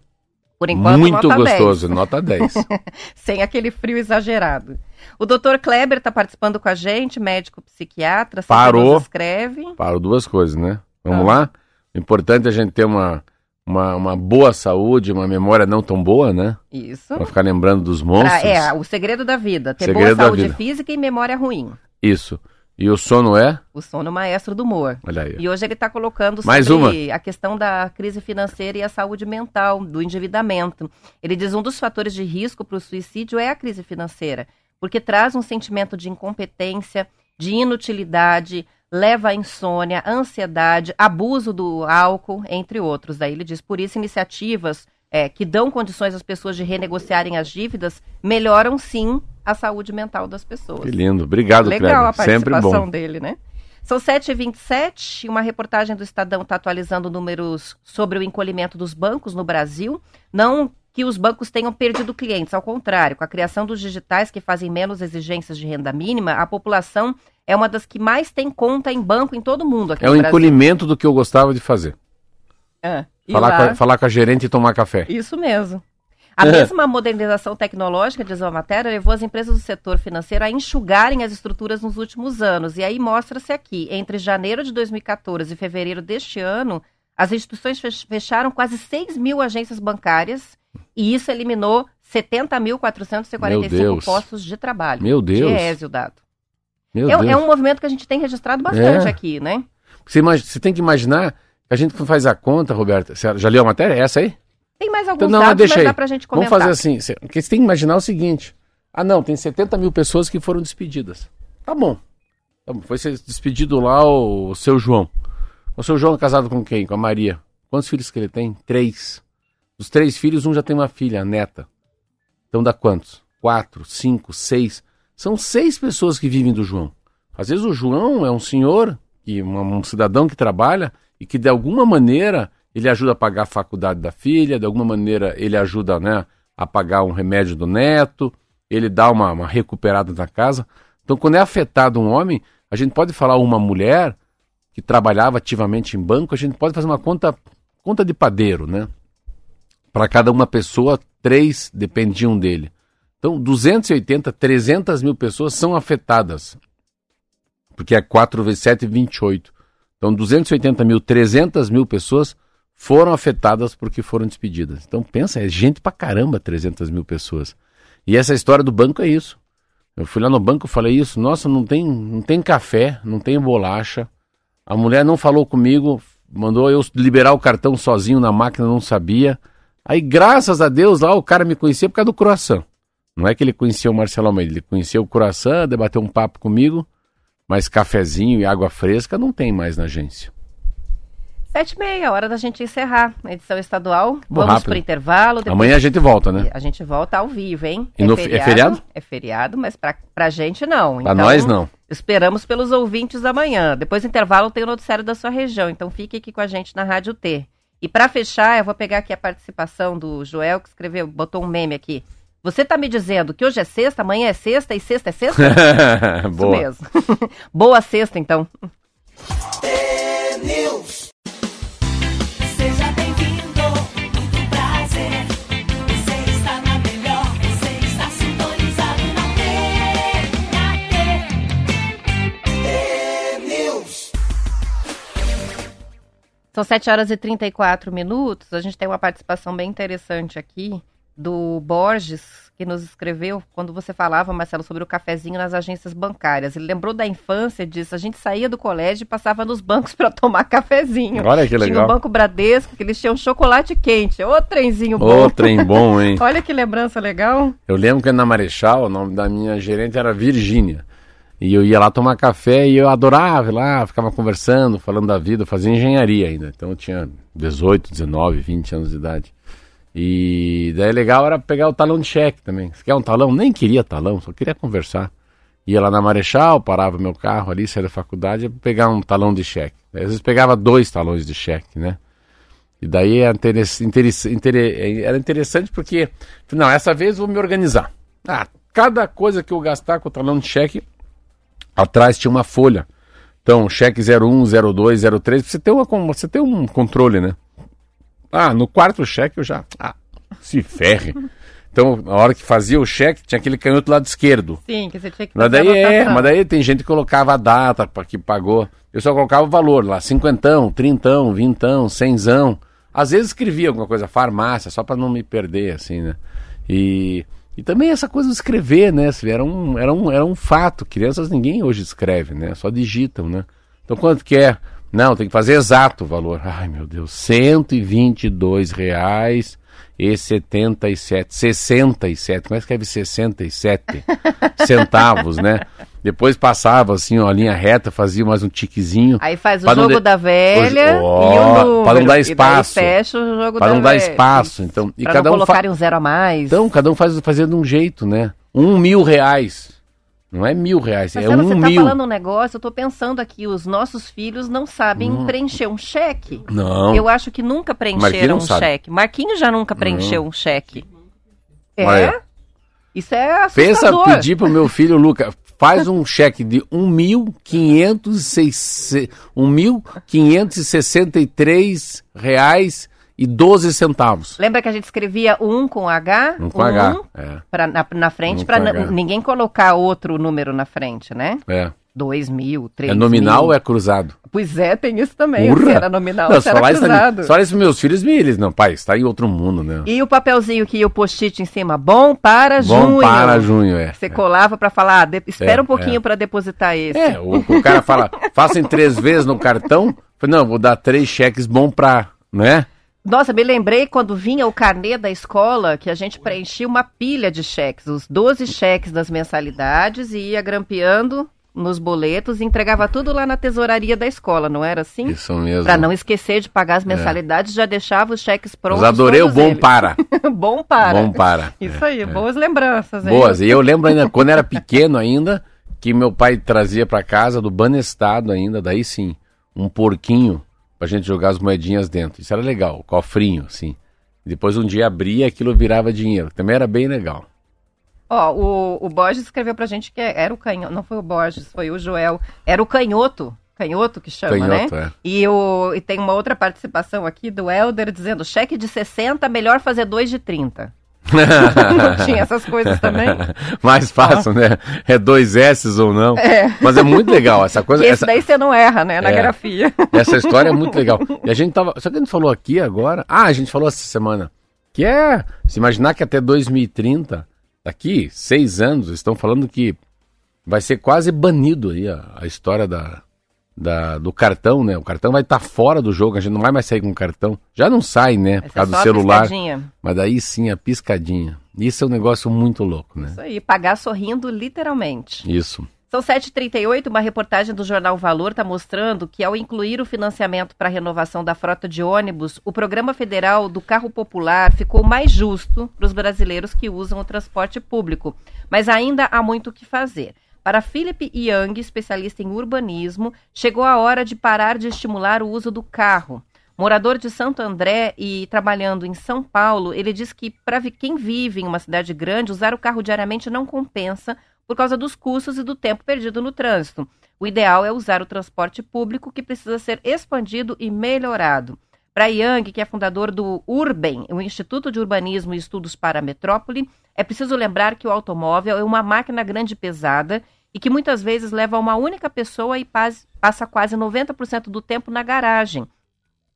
Por enquanto, Muito nota gostoso, 10. nota 10. Sem aquele frio exagerado. O doutor Kleber está participando com a gente, médico psiquiatra. Parou. Escreve. Parou duas coisas, né? Vamos ah. lá? O importante é a gente ter uma uma, uma boa saúde, uma memória não tão boa, né? Isso. Pra ficar lembrando dos monstros. Pra, é, o segredo da vida. Ter segredo boa saúde física e memória ruim. Isso. E o sono é? O sono maestro do humor. Olha aí. E hoje ele está colocando Mais uma. a questão da crise financeira e a saúde mental, do endividamento. Ele diz um dos fatores de risco para o suicídio é a crise financeira, porque traz um sentimento de incompetência, de inutilidade, leva à insônia, ansiedade, abuso do álcool, entre outros. Daí ele diz, por isso, iniciativas é, que dão condições às pessoas de renegociarem as dívidas melhoram sim a saúde mental das pessoas. Que lindo. Obrigado, Legal Kleber. a participação dele, né? São 7h27 e uma reportagem do Estadão está atualizando números sobre o encolhimento dos bancos no Brasil. Não que os bancos tenham perdido clientes, ao contrário, com a criação dos digitais que fazem menos exigências de renda mínima, a população é uma das que mais tem conta em banco em todo mundo aqui É o encolhimento do que eu gostava de fazer. É, falar, lá... com a, falar com a gerente e tomar café. Isso mesmo. A mesma modernização tecnológica, diz a matéria, levou as empresas do setor financeiro a enxugarem as estruturas nos últimos anos. E aí mostra-se aqui, entre janeiro de 2014 e fevereiro deste ano, as instituições fecharam quase 6 mil agências bancárias e isso eliminou 70.445 postos de trabalho. Meu Deus. Diese o dado. Meu é, Deus. é um movimento que a gente tem registrado bastante é. aqui, né? Você, imagina, você tem que imaginar, a gente faz a conta, Roberta, você já leu a matéria? É essa aí? Tem mais alguns então, não, dados, deixa mas aí. dá pra gente comentar. Vamos fazer assim, você, você tem que imaginar o seguinte, ah não, tem 70 mil pessoas que foram despedidas. Tá bom. Tá bom. Foi despedido lá o, o seu João. O seu João é casado com quem? Com a Maria. Quantos filhos que ele tem? Três. Dos três filhos, um já tem uma filha, a neta. Então dá quantos? Quatro, cinco, seis. São seis pessoas que vivem do João. Às vezes o João é um senhor, e um, um cidadão que trabalha e que de alguma maneira ele ajuda a pagar a faculdade da filha, de alguma maneira ele ajuda né, a pagar um remédio do neto, ele dá uma, uma recuperada na casa. Então, quando é afetado um homem, a gente pode falar uma mulher que trabalhava ativamente em banco, a gente pode fazer uma conta, conta de padeiro, né? Para cada uma pessoa, três dependiam dele. Então, 280, 300 mil pessoas são afetadas. Porque é 4 vezes 7, 28. Então, 280 mil, 300 mil pessoas foram afetadas porque foram despedidas. Então, pensa, é gente pra caramba, 300 mil pessoas. E essa história do banco é isso. Eu fui lá no banco e falei isso, nossa, não tem, não tem café, não tem bolacha. A mulher não falou comigo, mandou eu liberar o cartão sozinho na máquina, não sabia. Aí, graças a Deus, lá o cara me conhecia por causa do croissant. Não é que ele conhecia o Marcelo Almeida, ele conhecia o croissant, debateu um papo comigo, mas cafezinho e água fresca não tem mais na agência. Sete e meia, hora da gente encerrar a edição estadual. Vou Vamos para o intervalo. Depois... Amanhã a gente volta, né? A gente volta ao vivo, hein? É, no... feriado, é, feriado, é feriado? mas para a gente não. Para então, nós não. Esperamos pelos ouvintes amanhã. Depois do intervalo tem o noticiário da sua região, então fique aqui com a gente na Rádio T. E para fechar, eu vou pegar aqui a participação do Joel, que escreveu, botou um meme aqui. Você está me dizendo que hoje é sexta, amanhã é sexta e sexta é sexta? Boa. Isso mesmo. Boa sexta, então. São 7 horas e 34 minutos. A gente tem uma participação bem interessante aqui do Borges, que nos escreveu quando você falava, Marcelo, sobre o cafezinho nas agências bancárias. Ele lembrou da infância disso. A gente saía do colégio e passava nos bancos para tomar cafezinho. Olha que legal. Tinha o Banco Bradesco, que eles tinham chocolate quente. Ô, trenzinho bom. Ô, trem bom, hein? Olha que lembrança legal. Eu lembro que na Marechal, o nome da minha gerente era Virgínia. E eu ia lá tomar café e eu adorava ir lá, ficava conversando, falando da vida, fazia engenharia ainda. Então eu tinha 18, 19, 20 anos de idade. E daí legal era pegar o talão de cheque também. Você quer um talão? Nem queria talão, só queria conversar. Ia lá na Marechal, parava meu carro ali, saía da faculdade, ia pegar um talão de cheque. Às vezes pegava dois talões de cheque, né? E daí interessante, era interessante porque, não, essa vez vou me organizar. Ah, cada coisa que eu gastar com o talão de cheque, Atrás tinha uma folha. Então, cheque 01, 02, 03, você tem, uma, você tem um controle, né? Ah, no quarto cheque eu já. Ah, se ferre. Então, na hora que fazia o cheque, tinha aquele canhoto lado esquerdo. Sim, que você tinha que mas daí é, mas daí tem gente que colocava a data para que pagou. Eu só colocava o valor lá, cinquentão, trintão, vintão, cenzão. Às vezes escrevia alguma coisa, farmácia, só para não me perder, assim, né? E e também essa coisa de escrever, né? Era um, era um, era um fato. Crianças ninguém hoje escreve, né? Só digitam, né? Então quanto que é? Não, tem que fazer exato o valor. Ai, meu Deus, 122 reais e 77, 67, mas escreve 67 centavos, né? Depois passava assim, ó, a linha reta, fazia mais um tiquezinho. Aí faz o jogo de... da velha oh, e o número. Para não dar espaço. fecha o jogo Para não dar espaço. Então, e cada não um colocarem fa... um zero a mais. Então, cada um faz fazia de um jeito, né? Um mil reais. Não é mil reais, Mas, é um você tá mil. falando um negócio, eu tô pensando aqui, os nossos filhos não sabem hum. preencher um cheque. Não. Eu acho que nunca preencheram um sabe. cheque. Marquinhos já nunca preencheu um cheque. É? Olha. Isso é assustador. Pensa pedir pro meu filho, Luca, faz um cheque de 1.563 reais e 12 centavos. Lembra que a gente escrevia um com H? Um com um H, é. Pra, na, na frente, um para ninguém colocar outro número na frente, né? É. 2 mil, 3 É nominal mil. ou é cruzado? Pois é, tem isso também. Se era nominal, não, se era cruzado. Isso, só isso meus filhos me eles, não, pai, está em outro mundo, né? E o papelzinho que ia o post-it em cima, bom para bom junho. Bom para junho, é. Você é. colava para falar, de, espera é, um pouquinho é. para depositar esse. É, o, o cara fala, faça em três vezes no cartão. Não, vou dar três cheques bom para, né? Nossa, me lembrei quando vinha o carnê da escola que a gente preenchia uma pilha de cheques, os 12 cheques das mensalidades e ia grampeando nos boletos e entregava tudo lá na tesouraria da escola, não era assim? Isso mesmo. Para não esquecer de pagar as é. mensalidades, é. já deixava os cheques prontos. Mas adorei o bom eles. para. bom para. Bom para. Isso é, aí, é. boas lembranças. Hein? Boas. E eu lembro ainda, quando era pequeno ainda, que meu pai trazia para casa do Banestado ainda, daí sim, um porquinho pra gente jogar as moedinhas dentro. Isso era legal, cofrinho, assim. Depois um dia abria aquilo virava dinheiro. Também era bem legal. Ó, o, o Borges escreveu pra gente que era o canhoto, não foi o Borges, foi o Joel, era o canhoto, canhoto que chama, canhoto, né? É. E, o, e tem uma outra participação aqui do Helder dizendo, cheque de 60, melhor fazer dois de 30. não tinha essas coisas também? Mais fácil, ah. né? É dois S ou não. É. Mas é muito legal essa coisa. esse essa... daí você não erra, né? Na é. grafia. Essa história é muito legal. E a gente tava. Só que a gente falou aqui agora. Ah, a gente falou essa semana. Que é. Se imaginar que até 2030, daqui seis anos, estão falando que vai ser quase banido aí a, a história da, da, do cartão, né? O cartão vai estar tá fora do jogo, a gente não vai mais sair com o cartão. Já não sai, né? Por causa do celular. Mas daí sim, a piscadinha. Isso é um negócio muito louco, né? Isso aí, pagar sorrindo literalmente. Isso. São 7h38, uma reportagem do jornal Valor está mostrando que, ao incluir o financiamento para a renovação da frota de ônibus, o programa federal do carro popular ficou mais justo para os brasileiros que usam o transporte público. Mas ainda há muito o que fazer. Para Philip Young, especialista em urbanismo, chegou a hora de parar de estimular o uso do carro. Morador de Santo André e trabalhando em São Paulo, ele diz que para quem vive em uma cidade grande, usar o carro diariamente não compensa por causa dos custos e do tempo perdido no trânsito. O ideal é usar o transporte público, que precisa ser expandido e melhorado. Para Young, que é fundador do Urben, o Instituto de Urbanismo e Estudos para a Metrópole, é preciso lembrar que o automóvel é uma máquina grande e pesada e que muitas vezes leva uma única pessoa e passa quase 90% do tempo na garagem.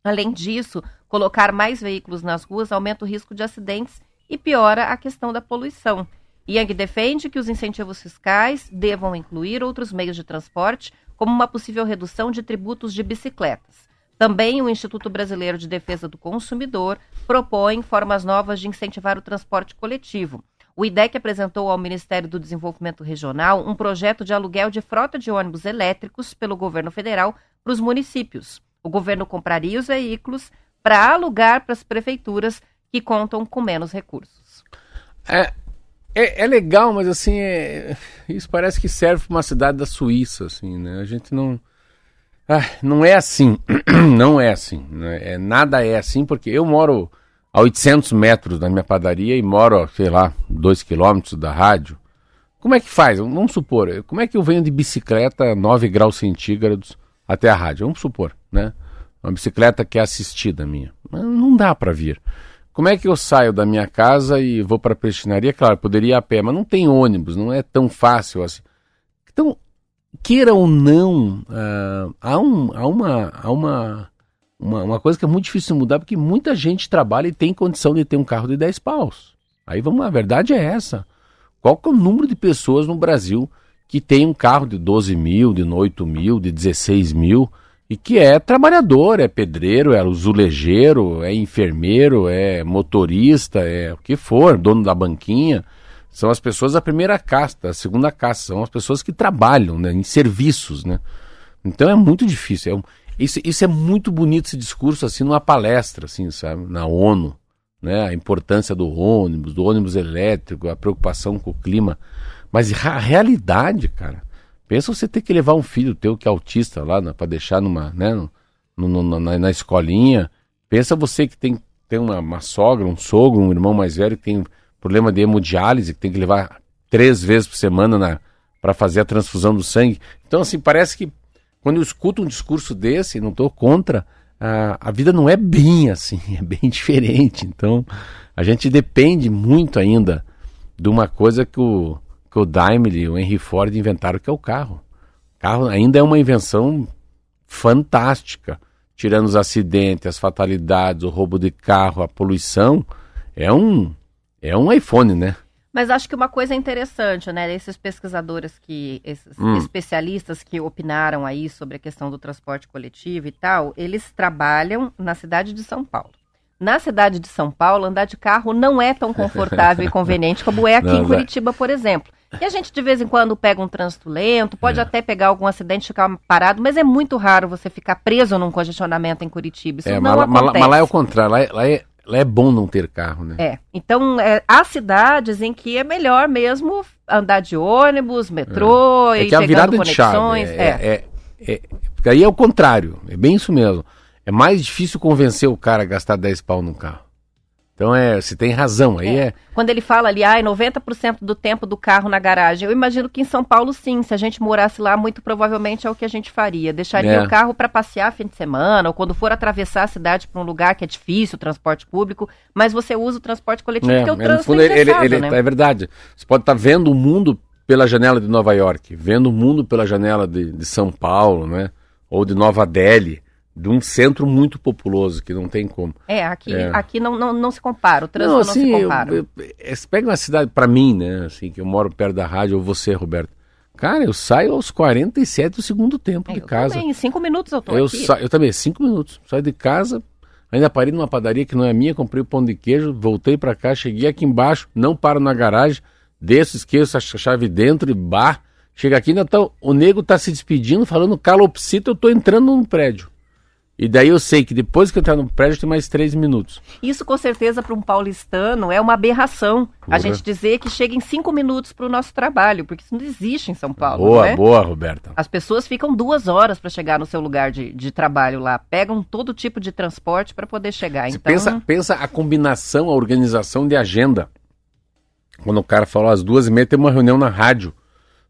Além disso, colocar mais veículos nas ruas aumenta o risco de acidentes e piora a questão da poluição. Yang defende que os incentivos fiscais devam incluir outros meios de transporte, como uma possível redução de tributos de bicicletas. Também o Instituto Brasileiro de Defesa do Consumidor propõe formas novas de incentivar o transporte coletivo. O IDEC apresentou ao Ministério do Desenvolvimento Regional um projeto de aluguel de frota de ônibus elétricos pelo governo federal para os municípios. O governo compraria os veículos para alugar para as prefeituras que contam com menos recursos. É, é, é legal, mas assim, é, isso parece que serve para uma cidade da Suíça, assim, né? A gente não ah, não é assim, não é assim. Né? É, nada é assim, porque eu moro a 800 metros da minha padaria e moro, sei lá, 2 quilômetros da rádio. Como é que faz? Vamos supor, como é que eu venho de bicicleta 9 graus centígrados até a rádio? Vamos supor, né? Uma bicicleta que é assistida minha. Não dá para vir. Como é que eu saio da minha casa e vou para a prestinaria? Claro, poderia ir a pé, mas não tem ônibus, não é tão fácil assim. Então, queira ou não, uh, há, um, há, uma, há uma, uma, uma, coisa que é muito difícil mudar, porque muita gente trabalha e tem condição de ter um carro de 10 paus. Aí vamos, a verdade é essa. Qual que é o número de pessoas no Brasil que tem um carro de 12 mil, de 8 mil, de 16 mil, e que é trabalhador, é pedreiro, é azulejeiro, é enfermeiro, é motorista, é o que for, dono da banquinha. São as pessoas da primeira casta, da segunda casta, são as pessoas que trabalham né, em serviços, né? Então é muito difícil. É isso, isso é muito bonito esse discurso assim numa palestra, assim, sabe, na ONU, né? A importância do ônibus, do ônibus elétrico, a preocupação com o clima. Mas a realidade, cara, pensa você ter que levar um filho teu que é autista lá né, para deixar numa, né, no, no, na, na, escolinha. Pensa você que tem, tem uma, uma sogra, um sogro, um irmão mais velho que tem problema de hemodiálise, que tem que levar três vezes por semana para fazer a transfusão do sangue. Então, assim, parece que quando eu escuto um discurso desse, não estou contra, a, a vida não é bem assim, é bem diferente. Então, a gente depende muito ainda de uma coisa que o, que o Daimler e o Henry Ford inventaram, que é o carro. O carro ainda é uma invenção fantástica. Tirando os acidentes, as fatalidades, o roubo de carro, a poluição, é um é um iPhone, né? Mas acho que uma coisa interessante, né? Esses pesquisadores que, esses hum. especialistas que opinaram aí sobre a questão do transporte coletivo e tal, eles trabalham na cidade de São Paulo. Na cidade de São Paulo, andar de carro não é tão confortável e conveniente como é aqui não, em Curitiba, por exemplo. E a gente de vez em quando pega um trânsito lento, pode é. até pegar algum acidente e ficar parado, mas é muito raro você ficar preso num congestionamento em Curitiba. Isso é, não mas, acontece. Mas lá é o contrário, lá é, lá é Lá é bom não ter carro, né? É. Então, é, há cidades em que é melhor mesmo andar de ônibus, metrô é. é e é virada conexões. De chave. É, é, é, é, aí é o contrário. É bem isso mesmo. É mais difícil convencer o cara a gastar 10 pau no carro. Então é, você tem razão. Aí é. é... Quando ele fala ali, ai, 90% do tempo do carro na garagem, eu imagino que em São Paulo sim, se a gente morasse lá, muito provavelmente é o que a gente faria. Deixaria é. o carro para passear fim de semana, ou quando for atravessar a cidade para um lugar que é difícil, o transporte público, mas você usa o transporte coletivo é, porque o trânsito fundo, é ele, ele, né? É verdade. Você pode estar tá vendo o mundo pela janela de Nova York, vendo o mundo pela janela de, de São Paulo, né? Ou de Nova Delhi de um centro muito populoso, que não tem como. É, aqui, é. aqui não, não, não se compara, o trânsito não, assim, não se compara. Eu, eu, eu, você pega uma cidade, para mim, né, assim, que eu moro perto da rádio, ou você, Roberto, cara, eu saio aos 47 do segundo tempo é, de casa. Também, em cinco minutos eu tô eu aqui. Sa... Eu também, cinco minutos. Saio de casa, ainda parei numa padaria que não é minha, comprei o um pão de queijo, voltei para cá, cheguei aqui embaixo, não paro na garagem, desço, esqueço a chave dentro e bar. Chega aqui, ainda tá, o nego tá se despedindo, falando calopsita, eu tô entrando num prédio. E daí eu sei que depois que eu entrar no prédio tem mais três minutos. Isso com certeza para um paulistano é uma aberração. A gente dizer que chega em cinco minutos para o nosso trabalho, porque isso não existe em São Paulo. Boa, é? boa, Roberta. As pessoas ficam duas horas para chegar no seu lugar de, de trabalho lá, pegam todo tipo de transporte para poder chegar. Você então... pensa, pensa a combinação, a organização de agenda. Quando o cara falou às duas e meia tem uma reunião na rádio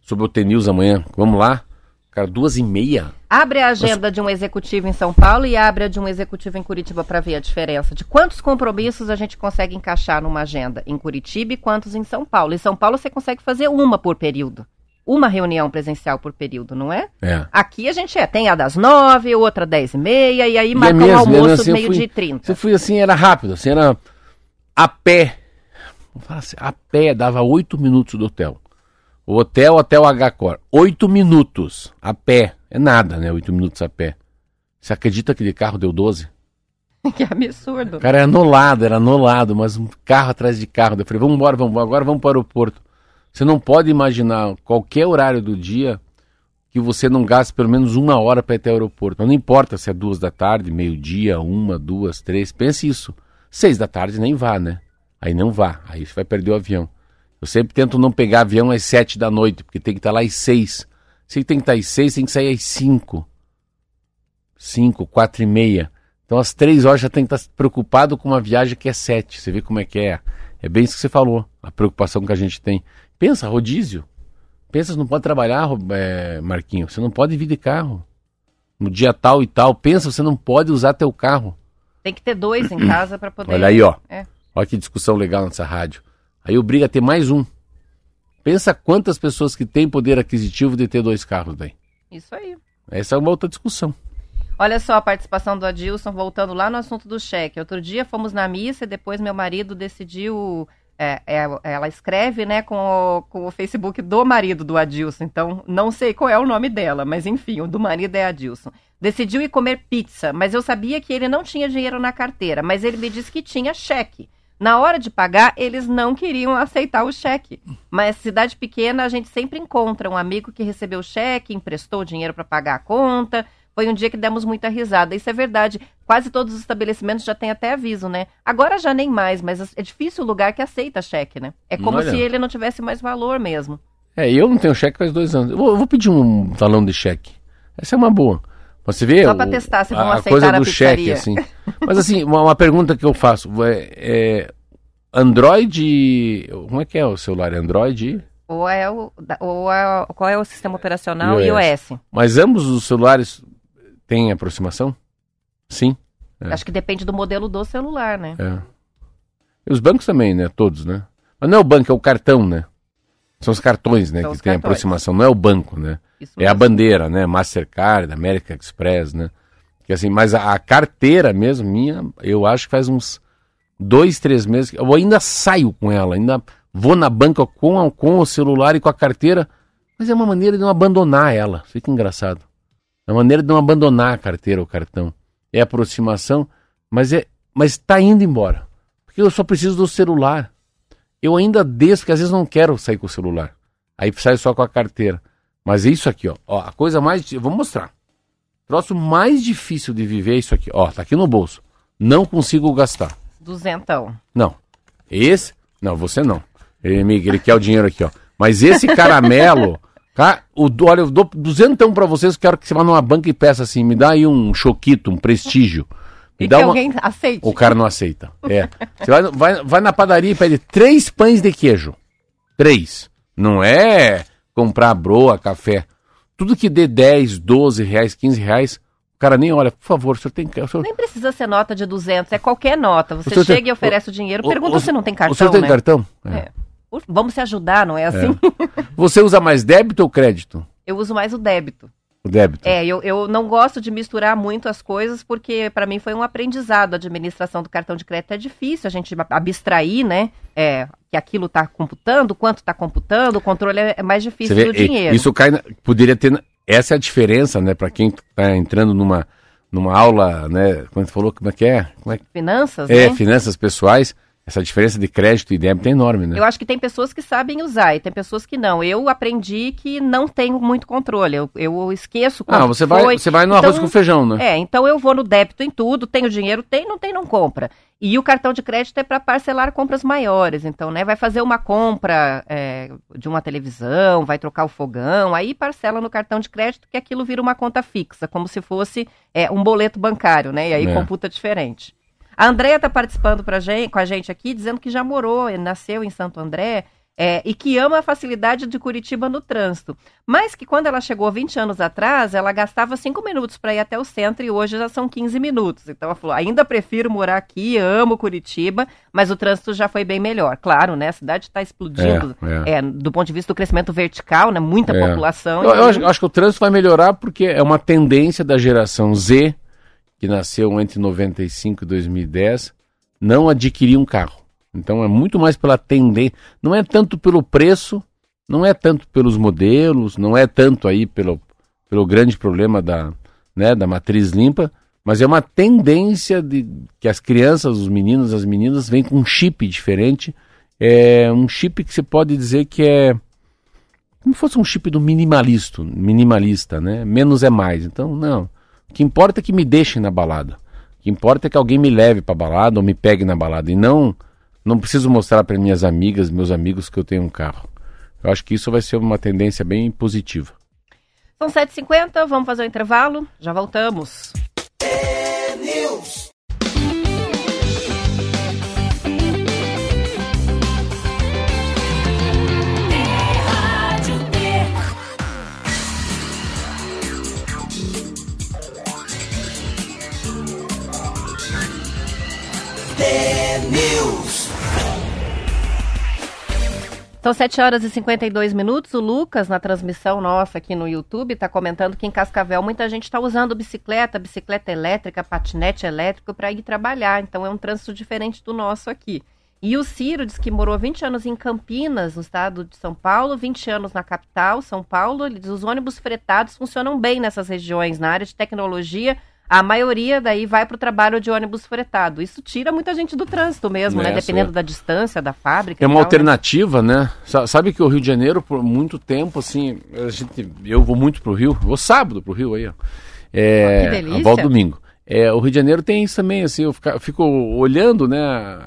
sobre o TNews amanhã. Vamos lá? Cara, duas e meia. Abre a agenda de um executivo em São Paulo e abre a de um executivo em Curitiba para ver a diferença de quantos compromissos a gente consegue encaixar numa agenda em Curitiba e quantos em São Paulo. Em São Paulo você consegue fazer uma por período. Uma reunião presencial por período, não é? É. Aqui a gente é, tem a das nove, outra dez e meia, e aí e marca é mesmo, um almoço assim, meio de trinta. Você fui assim, era rápido, assim, era a pé. Assim, a pé, dava oito minutos do hotel. O hotel Hotel H-Cor. Oito minutos a pé. É nada, né? Oito minutos a pé. Você acredita que de carro deu 12? que absurdo. Cara, era anulado, era anulado, mas um carro atrás de carro. Eu falei, vamos embora, vamos agora vamos para o aeroporto. Você não pode imaginar qualquer horário do dia que você não gaste pelo menos uma hora para ir até o aeroporto. Não importa se é duas da tarde, meio-dia, uma, duas, três. Pense isso. Seis da tarde nem vá, né? Aí não vá. Aí você vai perder o avião. Eu sempre tento não pegar avião às sete da noite, porque tem que estar lá às seis. Se tem que estar às seis, tem que sair às cinco. Cinco, quatro e meia. Então às três horas já tem que estar preocupado com uma viagem que é sete. Você vê como é que é. É bem isso que você falou, a preocupação que a gente tem. Pensa, rodízio. Pensa, você não pode trabalhar, é, Marquinho. Você não pode vir de carro. No dia tal e tal. Pensa, você não pode usar teu carro. Tem que ter dois em casa para poder. Olha aí, ó. É. Olha que discussão legal nessa rádio. Aí obriga a ter mais um. Pensa quantas pessoas que têm poder aquisitivo de ter dois carros daí. Isso aí. Essa é uma outra discussão. Olha só a participação do Adilson, voltando lá no assunto do cheque. Outro dia fomos na missa e depois meu marido decidiu. É, é, ela escreve, né, com o, com o Facebook do marido do Adilson. Então, não sei qual é o nome dela, mas enfim, o do marido é Adilson. Decidiu ir comer pizza, mas eu sabia que ele não tinha dinheiro na carteira, mas ele me disse que tinha cheque. Na hora de pagar, eles não queriam aceitar o cheque. Mas cidade pequena, a gente sempre encontra um amigo que recebeu o cheque, emprestou dinheiro para pagar a conta. Foi um dia que demos muita risada. Isso é verdade. Quase todos os estabelecimentos já têm até aviso, né? Agora já nem mais, mas é difícil o lugar que aceita cheque, né? É como Olha. se ele não tivesse mais valor mesmo. É, eu não tenho cheque faz dois anos. Eu vou, eu vou pedir um talão de cheque. Essa é uma boa. Você vê Só para testar se vão a, aceitar coisa do cheque, assim. Mas assim, uma, uma, pergunta que eu faço é, é, Android, como é que é o celular? Android? Ou é o, ou é, qual é o sistema operacional iOS. iOS? Mas ambos os celulares têm aproximação? Sim. É. Acho que depende do modelo do celular, né? É. E os bancos também, né? Todos, né? Mas não é o banco, é o cartão, né? São os cartões, né, São que tem cartões. aproximação, não é o banco, né? Isso é mesmo. a bandeira, né? Mastercard, American Express, né? Que assim, mas a, a, carteira mesmo minha, eu acho que faz uns dois, três meses, eu ainda saio com ela, ainda vou na banca com, a, com o celular e com a carteira, mas é uma maneira de não abandonar ela. Fica engraçado. É uma maneira de não abandonar a carteira, o cartão. É aproximação, mas é, mas está indo embora. Porque eu só preciso do celular eu ainda desço, porque às vezes não quero sair com o celular. Aí saio só com a carteira. Mas é isso aqui, ó. ó a coisa mais. Eu vou mostrar. O troço mais difícil de viver é isso aqui. Ó, tá aqui no bolso. Não consigo gastar. Duzentão. Não. Esse. Não, você não. Ele, ele quer o dinheiro aqui, ó. Mas esse caramelo. Tá? O, olha, eu dou duzentão pra vocês. Quero que você vá numa banca e peça assim: me dá aí um choquito, um prestígio. E que uma... alguém aceite. O cara não aceita. É. Você vai, vai, vai na padaria e pede três pães de queijo. Três. Não é comprar broa, café. Tudo que dê 10, 12 reais, 15 reais, o cara nem olha, por favor, o senhor tem. O senhor... Nem precisa ser nota de 200, é qualquer nota. Você chega tem... e oferece o, o dinheiro, pergunta o, se não tem cartão. O senhor tem né? cartão? É. é. Vamos se ajudar, não é assim? É. Você usa mais débito ou crédito? Eu uso mais o débito. O débito. É, eu, eu não gosto de misturar muito as coisas, porque para mim foi um aprendizado. A administração do cartão de crédito é difícil, a gente abstrair, né? É, que aquilo está computando, quanto está computando, o controle é mais difícil vê, do dinheiro. Isso cai. Na, poderia ter. Essa é a diferença, né, para quem está entrando numa, numa aula, né? Como você falou, como é que é? Como é? Finanças, É, né? finanças pessoais essa diferença de crédito e débito é enorme, né? Eu acho que tem pessoas que sabem usar e tem pessoas que não. Eu aprendi que não tenho muito controle. Eu, eu esqueço quando Ah, você vai, você vai no então, arroz com feijão, né? É, então eu vou no débito em tudo, tenho dinheiro, tem, não tem, não compra. E o cartão de crédito é para parcelar compras maiores. Então, né, vai fazer uma compra é, de uma televisão, vai trocar o fogão, aí parcela no cartão de crédito que aquilo vira uma conta fixa, como se fosse é, um boleto bancário, né? E aí é. computa diferente. A Andrea está participando pra gente, com a gente aqui, dizendo que já morou, nasceu em Santo André. É, e que ama a facilidade de Curitiba no trânsito. Mas que quando ela chegou 20 anos atrás, ela gastava 5 minutos para ir até o centro e hoje já são 15 minutos. Então ela falou: ainda prefiro morar aqui, amo Curitiba, mas o trânsito já foi bem melhor. Claro, né? A cidade está explodindo é, é. É, do ponto de vista do crescimento vertical, né? Muita é. população. Eu, eu, acho, eu acho que o trânsito vai melhorar porque é uma tendência da geração Z que nasceu entre 95 e 2010, não adquirir um carro. Então é muito mais pela tendência, não é tanto pelo preço, não é tanto pelos modelos, não é tanto aí pelo, pelo grande problema da, né, da matriz limpa, mas é uma tendência de que as crianças, os meninos, as meninas vêm com um chip diferente, é um chip que você pode dizer que é como se fosse um chip do minimalista, minimalista, né? Menos é mais. Então, não. O que importa é que me deixem na balada. O que importa é que alguém me leve para balada ou me pegue na balada. E não, não preciso mostrar para minhas amigas, meus amigos que eu tenho um carro. Eu acho que isso vai ser uma tendência bem positiva. São 7h50, vamos fazer o um intervalo. Já voltamos. É News. News. São 7 horas e 52 minutos. O Lucas, na transmissão nossa aqui no YouTube, está comentando que em Cascavel muita gente está usando bicicleta, bicicleta elétrica, patinete elétrico para ir trabalhar. Então é um trânsito diferente do nosso aqui. E o Ciro diz que morou 20 anos em Campinas, no estado de São Paulo, 20 anos na capital, São Paulo. Ele diz os ônibus fretados funcionam bem nessas regiões, na área de tecnologia a maioria daí vai para o trabalho de ônibus fretado. Isso tira muita gente do trânsito mesmo, né? Dependendo é. da distância da fábrica. É uma tal, né? alternativa, né? né? Sabe que o Rio de Janeiro, por muito tempo, assim, a gente, eu vou muito pro Rio, vou sábado pro Rio aí, ó. É, que delícia. Volto domingo. É, o Rio de Janeiro tem isso também, assim, eu fico, eu fico olhando, né,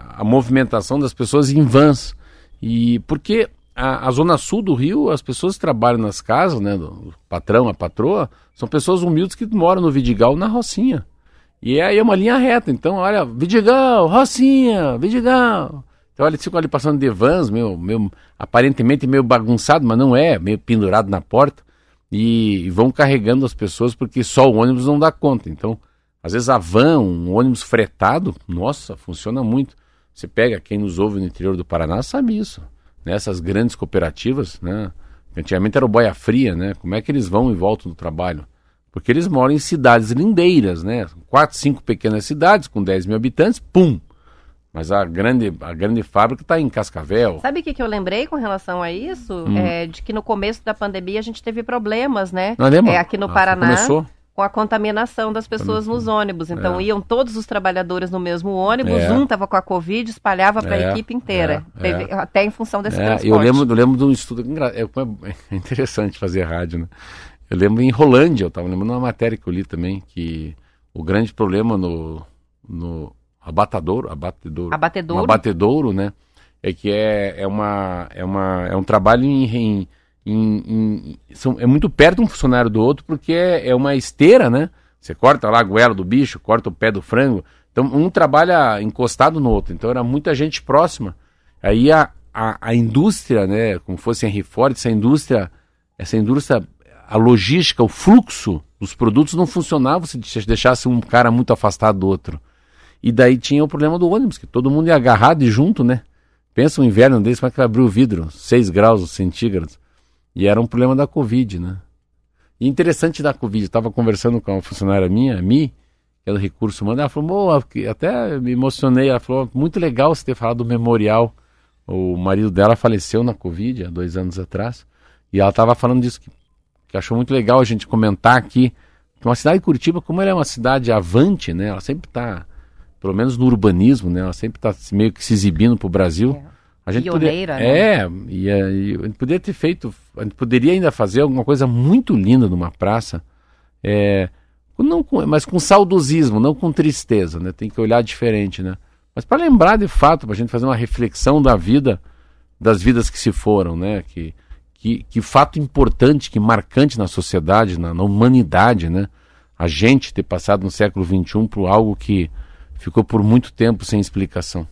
a movimentação das pessoas em vans. E porque a, a, zona sul do Rio, as pessoas que trabalham nas casas, né, do patrão, a patroa, são pessoas humildes que moram no Vidigal, na Rocinha. E aí é uma linha reta. Então, olha, Vidigal, Rocinha, Vidigal. Então, eles ficam ali passando de vans, meio, meio, aparentemente meio bagunçado, mas não é, meio pendurado na porta. E, e vão carregando as pessoas porque só o ônibus não dá conta. Então, às vezes a van, um ônibus fretado, nossa, funciona muito. Você pega, quem nos ouve no interior do Paraná sabe isso nessas grandes cooperativas, né? Antigamente era o boia fria, né? Como é que eles vão e voltam do trabalho? Porque eles moram em cidades lindeiras, né? Quatro, cinco pequenas cidades com 10 mil habitantes, pum! Mas a grande, a grande fábrica está em Cascavel. Sabe o que, que eu lembrei com relação a isso? Hum. É, de que no começo da pandemia a gente teve problemas, né? Não é, é aqui no ah, Paraná. Começou? Com a contaminação das pessoas nos ônibus. Então é. iam todos os trabalhadores no mesmo ônibus, é. um estava com a Covid, espalhava para a é. equipe inteira, é. Teve, é. até em função desse transporte. Eu lembro, eu lembro de um estudo, é, interessante fazer rádio, né? Eu lembro em Rolândia, eu estava lembrando uma matéria que eu li também, que o grande problema no, no abatedouro, abatedouro, abatedouro. abatedouro, né? É que é, é, uma, é, uma, é um trabalho em, em em, em, são, é muito perto um funcionário do outro porque é, é, uma esteira, né? Você corta lá a goela do bicho, corta o pé do frango, Então, um trabalha encostado no outro. Então, era muita gente próxima. Aí a, a, a indústria, né, como fosse Henry Ford, essa indústria, essa indústria, a logística, o fluxo dos produtos não funcionava se deixasse um cara muito afastado do outro. E daí tinha o problema do ônibus, que todo mundo ia agarrado e junto, né? Pensa um inverno desse, como é que vai abrir o vidro? 6 graus centígrados. E era um problema da Covid, né? E interessante da Covid, estava conversando com uma funcionária minha, a Mi, que é do Recurso Humano, ela falou, até me emocionei, ela falou, muito legal você ter falado do memorial. O marido dela faleceu na Covid há dois anos atrás, e ela estava falando disso, que, que achou muito legal a gente comentar aqui, que uma cidade de Curitiba, como ela é uma cidade avante, né? Ela sempre está pelo menos no urbanismo, né? Ela sempre está meio que se exibindo para o Brasil. É. A gente Pioneira, poder... né? É, e, e, a gente poderia ter feito, a gente poderia ainda fazer alguma coisa muito linda numa praça, é, não com, mas com saudosismo, não com tristeza, né? Tem que olhar diferente, né? Mas para lembrar de fato, para a gente fazer uma reflexão da vida, das vidas que se foram, né? Que, que, que fato importante, que marcante na sociedade, na, na humanidade, né? A gente ter passado no século XXI por algo que ficou por muito tempo sem explicação.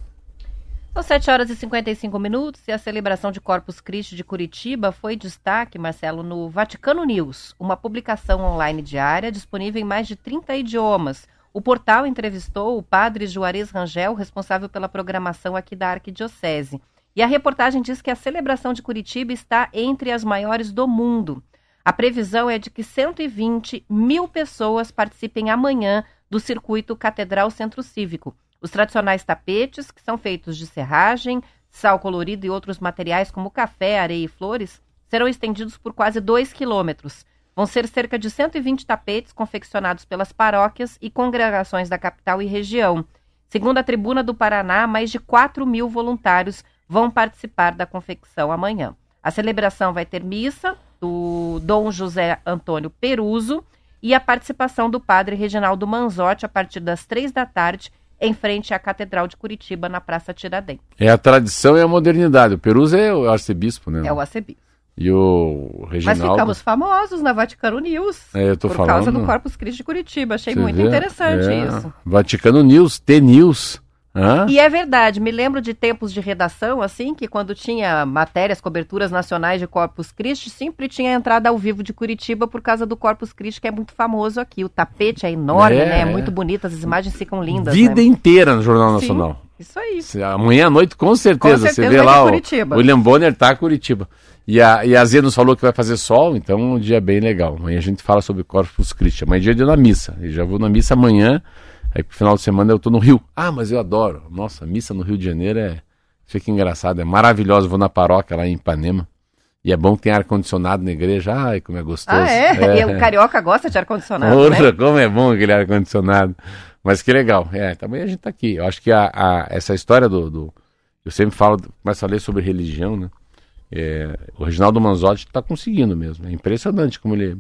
São 7 horas e 55 minutos e a celebração de Corpus Christi de Curitiba foi destaque, Marcelo, no Vaticano News, uma publicação online diária disponível em mais de 30 idiomas. O portal entrevistou o padre Juarez Rangel, responsável pela programação aqui da Arquidiocese. E a reportagem diz que a celebração de Curitiba está entre as maiores do mundo. A previsão é de que 120 mil pessoas participem amanhã do circuito Catedral Centro Cívico. Os tradicionais tapetes, que são feitos de serragem, sal colorido e outros materiais como café, areia e flores, serão estendidos por quase 2 quilômetros. Vão ser cerca de 120 tapetes confeccionados pelas paróquias e congregações da capital e região. Segundo a Tribuna do Paraná, mais de 4 mil voluntários vão participar da confecção amanhã. A celebração vai ter missa do Dom José Antônio Peruso e a participação do padre Reginaldo Manzotti a partir das três da tarde em frente à Catedral de Curitiba, na Praça Tiradentes. É a tradição e a modernidade. O Peruso é o arcebispo, né? É o arcebispo. E o Reginaldo... Mas ficamos famosos na Vaticano News. É, eu tô por falando... causa do Corpus Christi de Curitiba. Achei Você muito vê? interessante é. isso. Vaticano News, T-News. Hã? E é verdade, me lembro de tempos de redação, assim, que quando tinha matérias, coberturas nacionais de Corpus Christi, sempre tinha entrada ao vivo de Curitiba por causa do Corpus Christi, que é muito famoso aqui. O tapete é enorme, é, né? É muito bonito, as imagens ficam lindas. Vida né? inteira no Jornal Nacional. Sim, isso aí. Amanhã à noite, com certeza, com certeza você vê lá o William Bonner tá Curitiba. E a, e a Zia nos falou que vai fazer sol, então um dia bem legal. Amanhã a gente fala sobre Corpus Christi. Amanhã é dia de ir na missa. E já vou na missa amanhã. Aí pro final de semana eu tô no Rio. Ah, mas eu adoro. Nossa, missa no Rio de Janeiro é. Fica engraçado, é maravilhoso. Vou na paróquia lá em Ipanema. E é bom que tem ar-condicionado na igreja. Ai, como é gostoso. Ah, é? é. E o carioca gosta de ar-condicionado. Né? como é bom aquele ar-condicionado. Mas que legal. É, também a gente tá aqui. Eu acho que a, a essa história do, do, Eu sempre falo, começo a ler sobre religião, né? É, o Reginaldo Manzotti está conseguindo mesmo. É impressionante como ele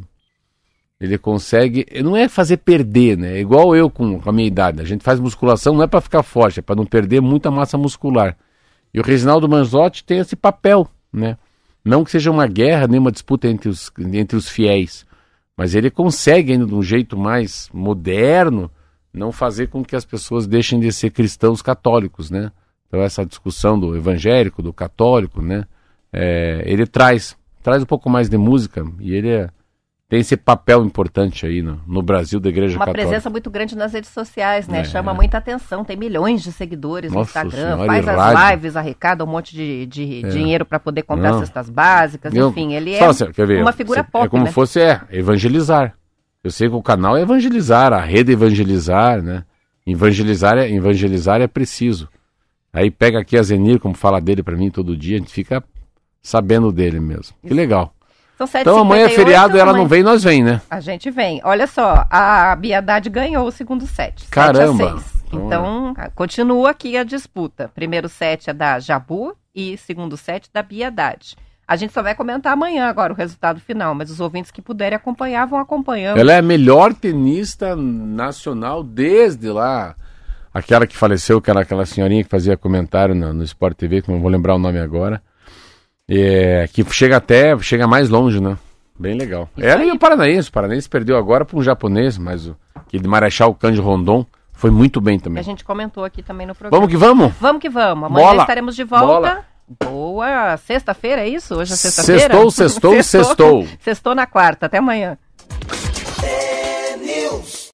ele consegue. Não é fazer perder, né? É igual eu com, a minha idade. A gente faz musculação não é para ficar forte, é para não perder muita massa muscular. E o Reginaldo Manzotti tem esse papel, né? Não que seja uma guerra, nem uma disputa entre os, entre os fiéis, mas ele consegue, ainda de um jeito mais moderno, não fazer com que as pessoas deixem de ser cristãos católicos, né? Então essa discussão do evangélico, do católico, né? É, ele traz, traz um pouco mais de música e ele é, tem esse papel importante aí no, no Brasil da Igreja Uma Católica. Uma presença muito grande nas redes sociais, né? É. Chama muita atenção, tem milhões de seguidores Nossa no Instagram, senhora, faz as rádio. lives, arrecada um monte de, de é. dinheiro para poder comprar Não. cestas básicas, Eu, enfim, ele é ver, uma figura pop, É como né? fosse é, evangelizar. Eu sei que o canal é evangelizar, a rede é evangelizar, né? Evangelizar é, evangelizar é preciso. Aí pega aqui a Zenir, como fala dele para mim todo dia, a gente fica sabendo dele mesmo. Que legal. Então amanhã é feriado, ela não vem, nós vem, né? A gente vem. Olha só, a Biedade ganhou o segundo set. Caramba! Então, continua aqui a disputa. Primeiro set é da Jabu e segundo set da Biedade. A gente só vai comentar amanhã agora o resultado final, mas os ouvintes que puderem acompanhar vão acompanhando. Ela é a melhor tenista nacional desde lá. Aquela que faleceu, que era aquela senhorinha que fazia comentário no, no Sport TV, que não vou lembrar o nome agora. É, que chega até, chega mais longe, né? Bem legal. Ela aí. e o Paranaense. O Paranaense perdeu agora para um japonês, mas o que de Marechal Cândido Rondon Foi muito bem também. a gente comentou aqui também no programa. Vamos que vamos? Vamos que vamos. Amanhã Bola. estaremos de volta. Bola. Boa sexta-feira, é isso? Hoje é sexta-feira? Sextou, sextou, sextou. Sextou na quarta. Até amanhã.